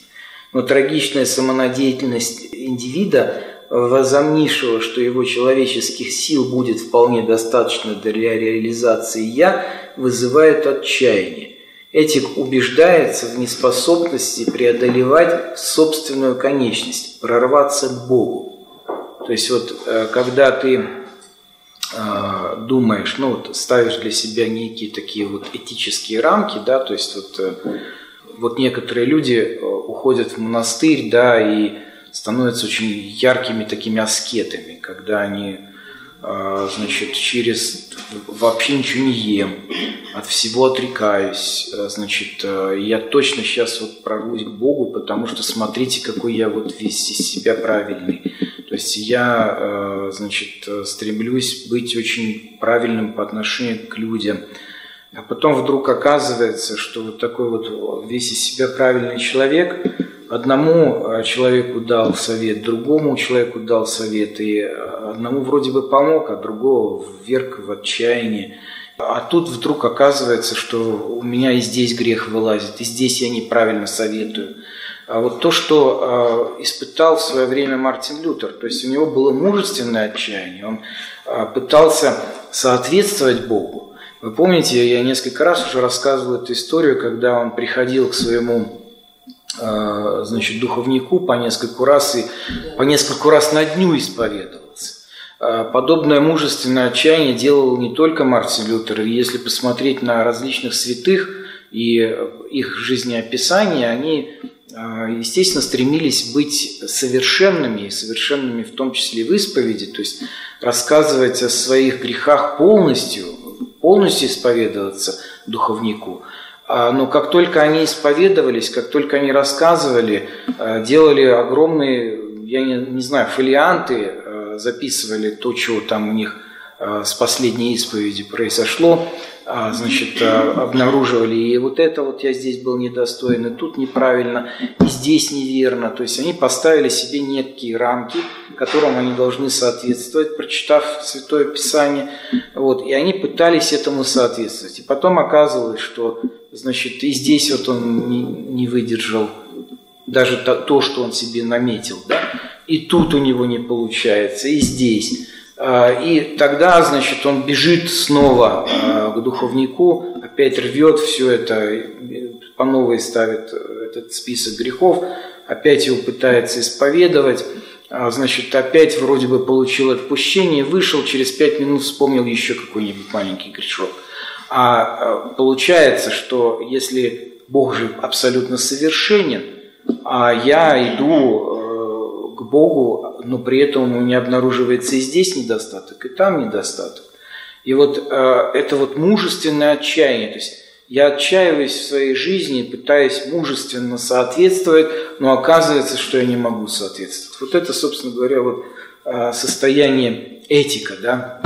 Но трагичная самонадеятельность индивида, возомнившего, что его человеческих сил будет вполне достаточно для реализации «я», вызывает отчаяние. Этик убеждается в неспособности преодолевать собственную конечность, прорваться к Богу. То есть вот э, когда ты э, думаешь, ну вот ставишь для себя некие такие вот этические рамки, да, то есть вот, э, вот некоторые люди уходят в монастырь, да, и становятся очень яркими такими аскетами, когда они а, значит, через вообще ничего не ем, от всего отрекаюсь, а, значит, я точно сейчас вот прорвусь к Богу, потому что смотрите, какой я вот весь из себя правильный. То есть я, значит, стремлюсь быть очень правильным по отношению к людям. А потом вдруг оказывается, что вот такой вот весь из себя правильный человек одному э, человеку дал совет, другому человеку дал совет, и э, одному вроде бы помог, а другого вверг в отчаяние. А тут вдруг оказывается, что у меня и здесь грех вылазит, и здесь я неправильно советую. А вот то, что э, испытал в свое время Мартин Лютер, то есть у него было мужественное отчаяние, он пытался соответствовать Богу. Вы помните, я несколько раз уже рассказывал эту историю, когда он приходил к своему а, значит, духовнику по нескольку раз и по нескольку раз на дню исповедовался. А, подобное мужественное отчаяние делал не только Мартин Лютер. Если посмотреть на различных святых и их жизнеописания, они, а, естественно, стремились быть совершенными, и совершенными в том числе в исповеди, то есть рассказывать о своих грехах полностью, полностью исповедоваться духовнику – а, но как только они исповедовались, как только они рассказывали, а, делали огромные, я не, не знаю, фолианты, а, записывали то, чего там у них с последней исповеди произошло, значит, обнаруживали, и вот это вот я здесь был недостоин, и тут неправильно, и здесь неверно. То есть они поставили себе некие рамки, которым они должны соответствовать, прочитав Святое Писание, вот, и они пытались этому соответствовать. И потом оказывалось, что значит, и здесь вот он не, выдержал даже то, что он себе наметил, да, и тут у него не получается, и здесь. А, и тогда, значит, он бежит снова а, к духовнику, опять рвет все это, по новой ставит этот список грехов, опять его пытается исповедовать, а, значит, опять вроде бы получил отпущение, вышел, через пять минут вспомнил еще какой-нибудь маленький грешок. А э, получается, что если Бог же абсолютно совершенен, а я иду э, к Богу, но при этом у меня обнаруживается и здесь недостаток, и там недостаток. И вот э, это вот мужественное отчаяние, то есть я отчаиваюсь в своей жизни, пытаясь мужественно соответствовать, но оказывается, что я не могу соответствовать. Вот это, собственно говоря, вот состояние этика, да,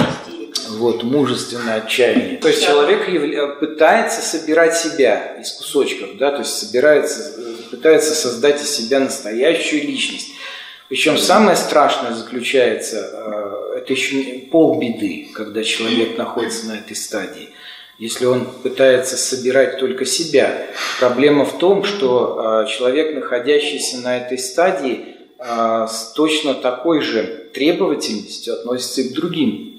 вот, мужественное отчаяние. То есть человек пытается собирать себя из кусочков, да, то есть собирается, пытается создать из себя настоящую личность. Причем самое страшное заключается, э, это еще полбеды, когда человек находится на этой стадии. Если он пытается собирать только себя, проблема в том, что э, человек, находящийся на этой стадии, э, с точно такой же требовательностью относится и к другим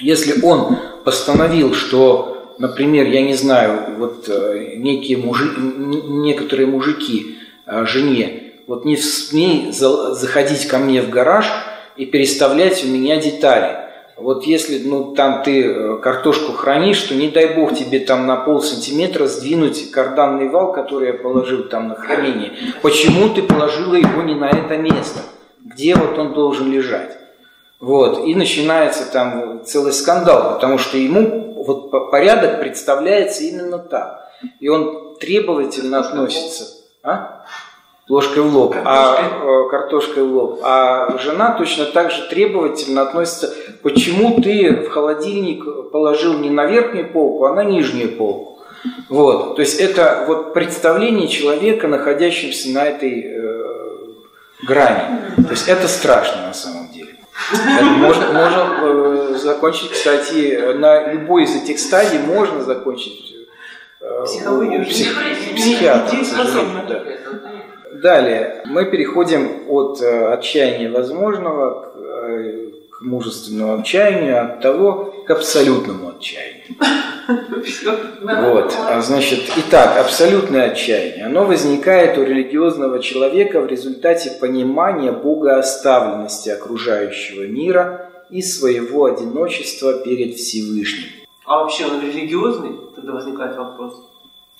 если он постановил, что, например, я не знаю, вот некие мужи, некоторые мужики жене, вот не смей заходить ко мне в гараж и переставлять у меня детали. Вот если ну, там ты э, картошку хранишь, то не дай бог тебе там на пол сантиметра сдвинуть карданный вал, который я положил там на хранение. Почему ты положила его не на это место? Где вот он должен лежать? Вот, и начинается там целый скандал, потому что ему вот порядок представляется именно так. И он требовательно относится. А? Ложкой в лоб, а э, картошкой в лоб. А жена точно так же требовательно относится, почему ты в холодильник положил не на верхнюю полку, а на нижнюю полку. Вот, то есть это вот представление человека, находящегося на этой э, грани. То есть это страшно на самом деле. Можно, можно э, закончить, кстати, на любой из этих стадий можно закончить э, Психологию. Псих, психиатр, да. Далее, мы переходим от э, отчаяния возможного к, э, к мужественному отчаянию, от того к абсолютному отчаянию. Вот, а, значит, итак, абсолютное отчаяние. Оно возникает у религиозного человека в результате понимания богооставленности окружающего мира и своего одиночества перед Всевышним. А вообще он религиозный? Тогда возникает вопрос.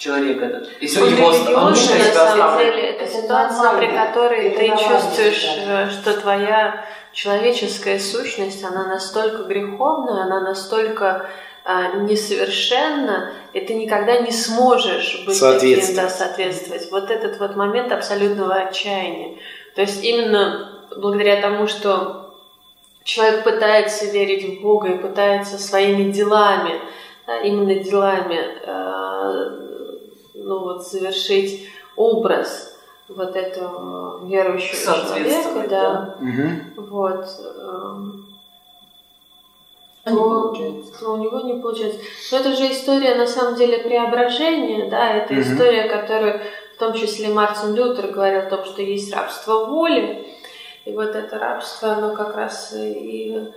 Человек этот. Если он его на самом деле, это ситуация, при которой ты чувствуешь, э, что твоя человеческая сущность, она настолько греховная, она настолько а, несовершенна, и ты никогда не сможешь быть таким, да, соответствовать. Вот этот вот момент абсолютного отчаяния. То есть именно благодаря тому, что человек пытается верить в Бога и пытается своими делами, да, именно делами, э, ну вот совершить образ вот этого верующего человека, да, Угу. вот, эм, А то, то у него не получается. Но это же история на самом деле преображения, да, это Мгм. история, которую в том числе Мартин Лютер говорил о том, что есть рабство воли, и вот это рабство, оно как раз и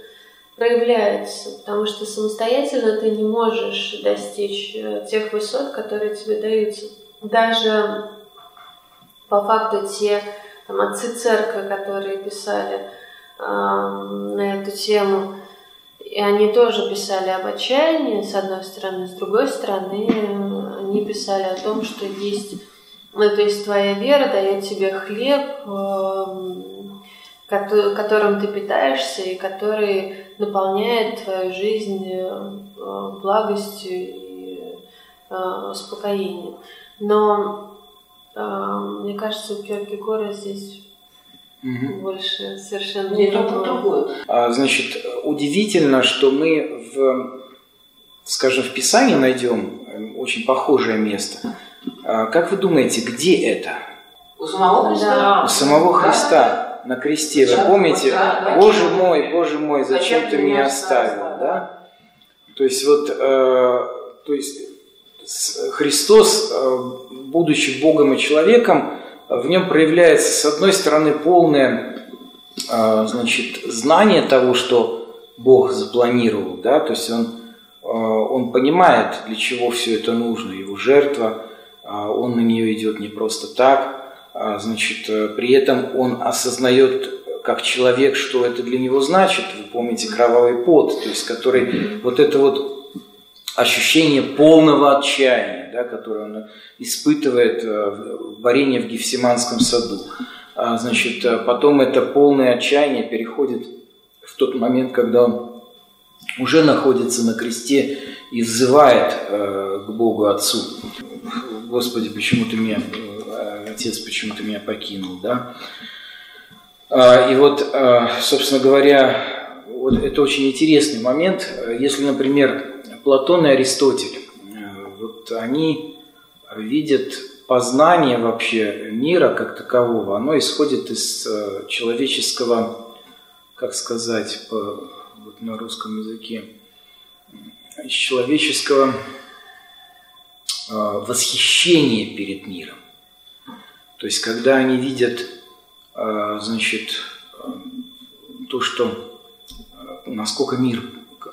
проявляется, потому что самостоятельно ты не можешь достичь э, тех высот, которые тебе даются. Даже по факту те там, отцы церкви, которые писали ам, на эту тему, и они тоже писали об отчаянии, с одной стороны, с другой стороны, э, они писали о том, что есть, ну, то есть твоя вера дает тебе хлеб, кото- которым ты питаешься и который наполняет твою жизнь э, э, благостью и э, успокоением. Но э, мне кажется, у Киркегора здесь Угу. больше совершенно Нет, другое. другое. А, Значит, удивительно, что мы в, скажем, в Писании найдем э, очень похожее место. А, Как вы думаете, где это? У самого Христа? Да. У самого Да. Христа на кресте. Вы помните? Боже мой, Боже мой, зачем ты меня оставил? Да? То есть вот, э, то есть Христос, э, будучи Богом и человеком, в нем проявляется, с одной стороны, полное э, значит, знание того, что Бог запланировал, да, то есть он, э, он понимает, для чего все это нужно, его жертва, э, он на нее идет не просто так, значит, э, при этом он осознает как человек, что это для него значит. Вы помните кровавый пот, то есть который вот это вот ощущение полного отчаяния, да, которое он испытывает э, в варенье в Гефсиманском саду. А, Значит, э, потом это полное отчаяние переходит в тот момент, когда он уже находится на кресте и взывает к Богу Отцу. Господи, почему ты меня, Отец, почему ты меня покинул, да? А, И вот, э, собственно говоря, вот это очень интересный момент. Если, например, Платон и Аристотель, э, вот они видят познание вообще мира как такового, оно исходит из э, человеческого, как сказать, по, вот на русском языке, из человеческого э, восхищения перед миром. То есть, когда они видят, э, значит, э, то, что э, насколько мир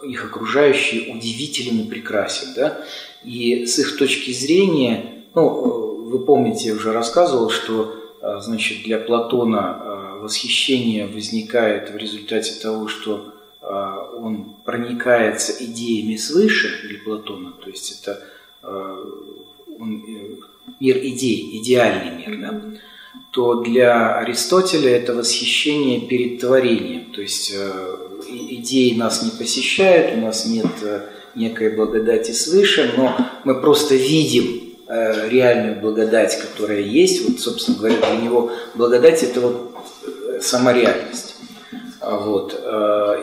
их окружающий удивителен и прекрасен, да, и с их точки зрения, ну, вы помните, я уже рассказывал, что, э, значит, для Платона э, восхищение возникает в результате того, что э, он проникается идеями свыше для Платона, то есть это э, он, э, мир идей, идеальный мир, да, то для Аристотеля это восхищение перед творением, то есть э, идеи нас не посещают, у нас нет э, некой благодати свыше, но мы просто видим э, реальную благодать, которая есть. Вот, собственно говоря, для него благодать – это вот сама реальность. А Вот.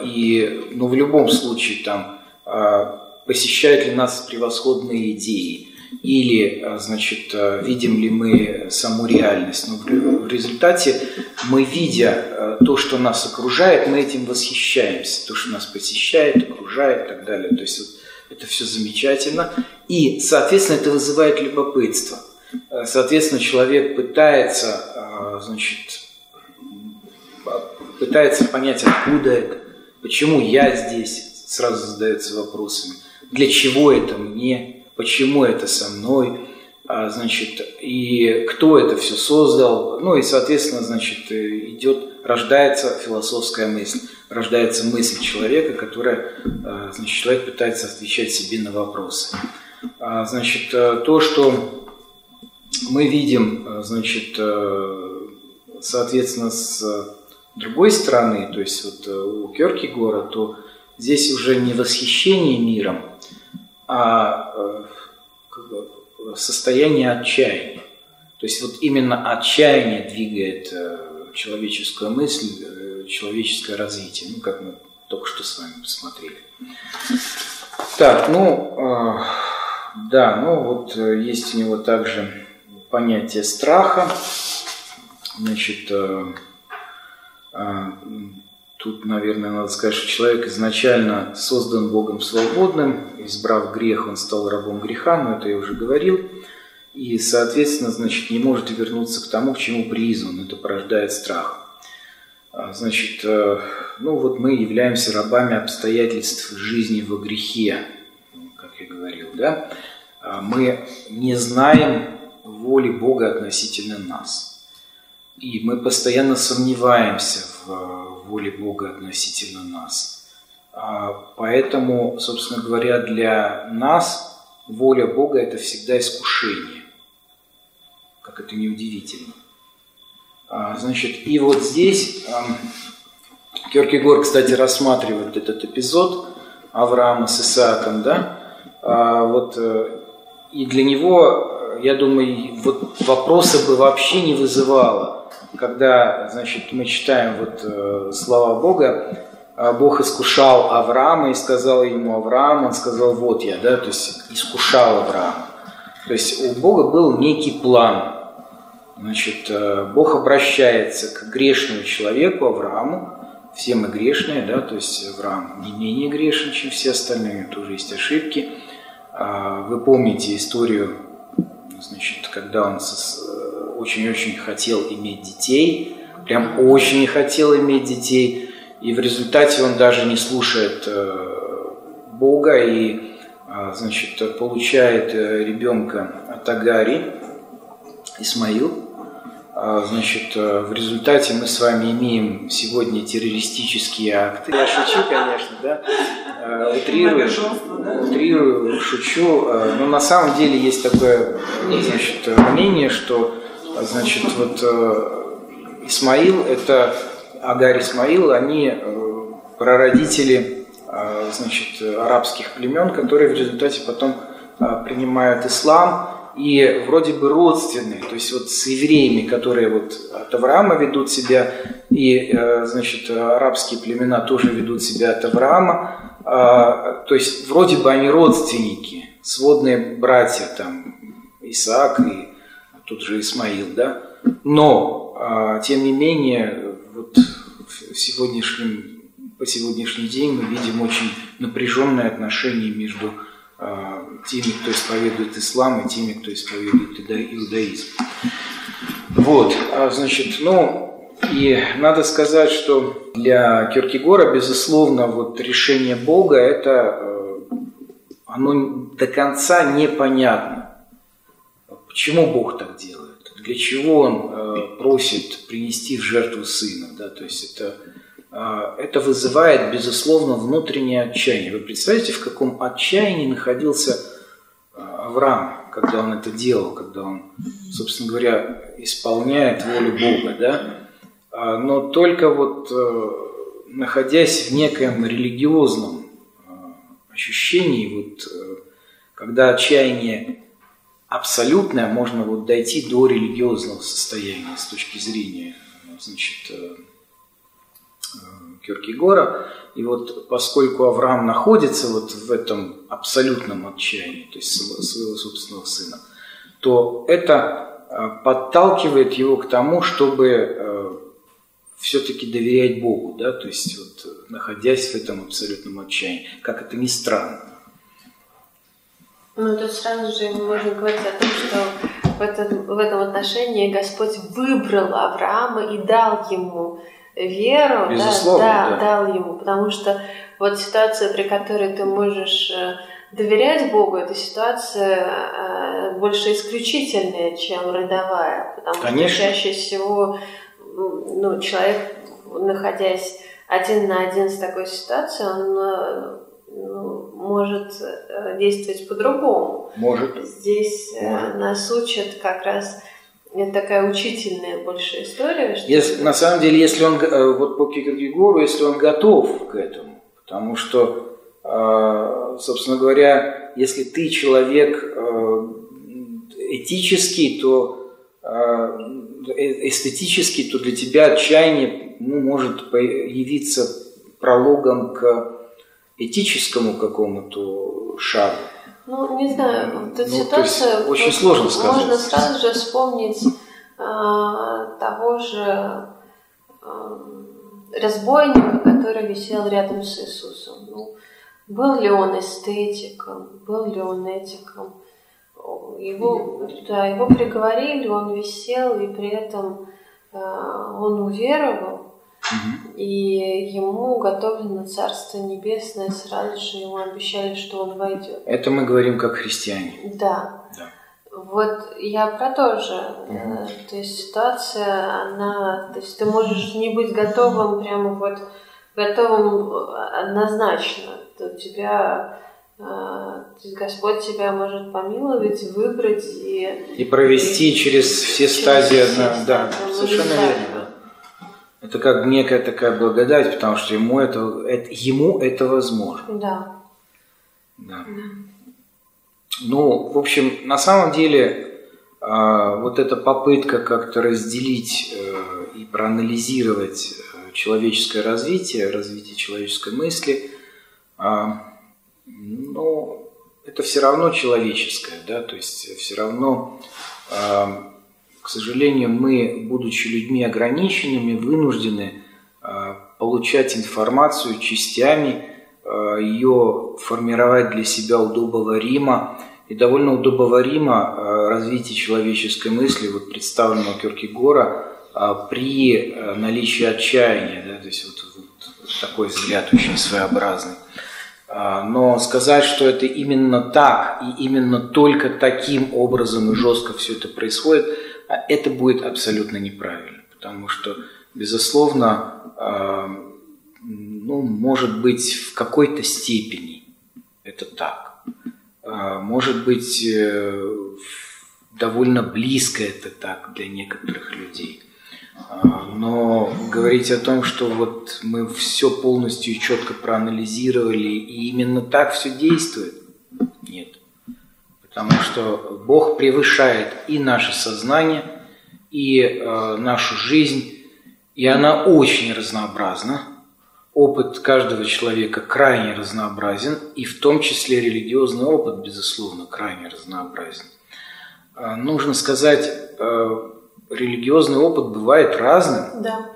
И, ну, в любом случае, там, э, посещают ли нас превосходные идеи, или, э, значит, э, видим ли мы саму реальность. Но в ре- в результате мы, видя э, то, что нас окружает, мы этим восхищаемся. То, что нас посещает, окружает и так далее. То есть вот это все замечательно. И, соответственно, это вызывает любопытство. Соответственно, человек пытается, значит, пытается понять, откуда это, почему я здесь, сразу задается вопросами, для чего это мне, почему это со мной, а, значит, и кто это все создал, ну и, соответственно, значит, э, идет, рождается философская мысль, рождается мысль человека, которая, а, значит, человек пытается отвечать себе на вопросы. А, Значит, э, то, что мы видим, э, значит, соответственно, с другой стороны, то есть вот у Кёркегора, то здесь уже не восхищение миром, а состояние отчаяния. То есть вот именно отчаяние двигает человеческую мысль, человеческое развитие, ну как мы только что с вами посмотрели. Так, ну, да, ну вот есть у него также понятие страха. Значит, Тут, наверное, надо сказать, что человек изначально создан Богом свободным, избрав грех, он стал рабом греха, но это я уже говорил. И, соответственно, значит, не может вернуться к тому, к чему призван. Это порождает страх. А, значит, э, ну вот мы являемся рабами обстоятельств жизни во грехе, как я говорил, да? А, мы не знаем воли Бога относительно нас. И мы постоянно сомневаемся в воли Бога относительно нас. А, поэтому, собственно говоря, для нас воля Бога – это всегда искушение, как это неудивительно. А, значит, и вот здесь Киркегор, кстати, рассматривает этот эпизод Авраама с Исааком, да, а, вот, э, и для него, я думаю, вот вопроса бы вообще не вызывало, когда, значит, мы читаем вот э, слова Бога, а Бог искушал Авраама и сказал ему Авраам, он сказал, вот я, да, то есть искушал Авраама. То есть у Бога был некий план. Значит, э, Бог обращается к грешному человеку, Аврааму, все мы грешные, да, то есть Авраам не менее грешен, чем все остальные, тоже есть ошибки. А, вы помните историю, значит, когда он очень-очень хотел иметь детей, прям очень хотел иметь детей, и в результате он даже не слушает э, Бога и, э, значит, получает э, ребенка от Агари, Исмаил. А, значит, в результате мы с вами имеем сегодня террористические акты. Я шучу, конечно, да, утрирую, утрирую, шучу, но на самом деле есть такое, значит, мнение, что значит, вот э, Исмаил, это Агарь Исмаил, они э, прародители э, значит, арабских племен, которые в результате потом принимают ислам и вроде бы родственные, то есть вот с евреями, которые вот от Авраама ведут себя, и, значит, арабские племена тоже ведут себя от Авраама, то есть вроде бы они родственники, сводные братья, там, Исаак и тут же Исмаил, да, но, а, тем не менее, вот в сегодняшнем, по сегодняшний день мы видим очень напряженное отношение между а, теми, кто исповедует ислам, и теми, кто исповедует иудаизм. Вот, а, значит, ну, и надо сказать, что для Киркегора, безусловно, вот решение Бога, это оно до конца непонятно. Почему Бог так делает? Для чего Он э, просит принести в жертву Сына? Да? То есть это, э, это вызывает, безусловно, внутреннее отчаяние. Вы представляете, в каком отчаянии находился э, Авраам, когда он это делал, когда он, собственно говоря, исполняет волю Бога, да? А, но только вот находясь в некоем религиозном ощущении, вот, когда отчаяние абсолютное можно вот дойти до религиозного состояния с точки зрения значит, э, э, Киркегора. И вот поскольку Авраам находится вот в этом абсолютном отчаянии, то есть своего собственного сына, то это э, подталкивает его к тому, чтобы все-таки доверять Богу, да, то есть вот находясь в этом абсолютном отчаянии, как это ни странно. Ну, тут сразу же можно говорить о том, что в этом, в этом отношении Господь выбрал Авраама и дал ему веру, Безусловно, да, да, да, дал ему, потому что вот ситуация, при которой ты можешь э, доверять Богу, это ситуация э, больше исключительная, чем родовая, потому Конечно. что чаще всего ну, человек, находясь один на один с такой ситуацией, он э, может э, действовать по-другому. Может. Здесь э, может. нас учат как раз Это такая учительная больше история. Что если, на самом деле, если он, э, вот по Киркегору, если он готов к этому, потому что, собственно говоря, если ты человек этический, то эстетический, то для тебя отчаяние ну, может появиться прологом к этическому какому-то шагу. Ну, не знаю, тут ну, ситуация... Очень сложно сказать. Можно сразу же вспомнить э, того же э, разбойника, который висел рядом с Иисусом. Ну, был ли он эстетиком, был ли он этиком? Его, да, его приговорили, он висел, и при этом э, он уверовал, и ему уготовлено Царство Небесное, сразу же ему обещали, что он войдет. Это мы говорим как христиане. Да. да. Вот я про то же. Угу. То есть ситуация, она... То есть ты можешь не быть готовым прямо вот готовым однозначно. У тебя э, то есть Господь тебя может помиловать, выбрать и... И провести и, через все через стадии. Все одна, да, совершенно верно. Это как некая такая благодать, потому что ему это, это, ему это возможно. Да. да. да. Ну, в общем, на самом деле, э, вот эта попытка как-то разделить э, и проанализировать э, человеческое развитие, развитие человеческой мысли, э, ну, это все равно человеческое, да, то есть все равно э, к сожалению, мы, будучи людьми ограниченными, вынуждены а, получать информацию частями, а, ее формировать для себя удобоваримо. И довольно удобоваримо а, развитие человеческой мысли, вот представленного Киркегора, при наличии отчаяния, да, то есть вот, вот такой взгляд очень своеобразный. Но сказать, что это именно так и именно только таким образом и жестко все это происходит, это будет абсолютно неправильно, потому что, безусловно, а, ну, может быть, в какой-то степени это так. А, может быть, э, довольно близко это так для некоторых людей. Но говорить о том, что вот мы все полностью четко проанализировали, и именно так все действует, нет. Потому что Бог превышает и наше сознание, и э, нашу жизнь, и она очень разнообразна. Опыт каждого человека крайне разнообразен, и в том числе религиозный опыт, безусловно, крайне разнообразен. Э, нужно сказать, э, религиозный опыт бывает разным. Да.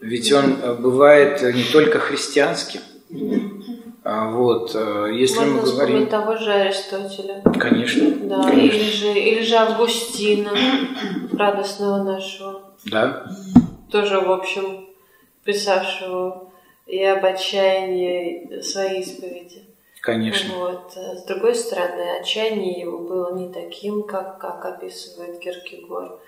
Ведь он э, бывает не только христианским. А, вот, э, если Можно мы говорим... того же Аристотеля. Конечно. Да, конечно. Или, же, или же Августина, радостного нашего. Да. Тоже, в общем, писавшего и об отчаянии своей исповеди. Конечно. Вот. С другой стороны, отчаяние его было не таким, как, как описывает Киркегор.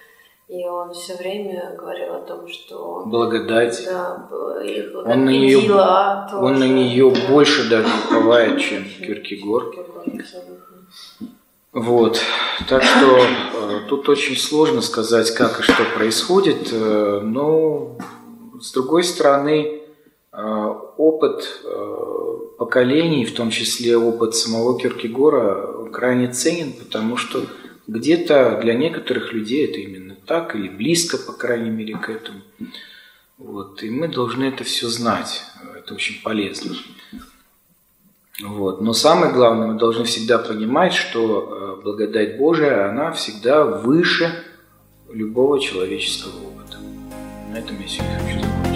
И он все время говорил о том, что благодать. Да, он на нее, дела, он на нее больше даже уповает, чем Киркегор. Вот, так что э, тут очень сложно сказать, как и что происходит, э, но с другой стороны, э, опыт поколений, в том числе опыт самого Киркегора, крайне ценен, потому что где-то для некоторых людей это именно так, или близко, по крайней мере, к этому. Вот. И мы должны это все знать. Это очень полезно. Вот. Но самое главное, мы должны всегда понимать, что э, благодать Божия, она всегда выше любого человеческого опыта. На этом я сегодня хочу закончить.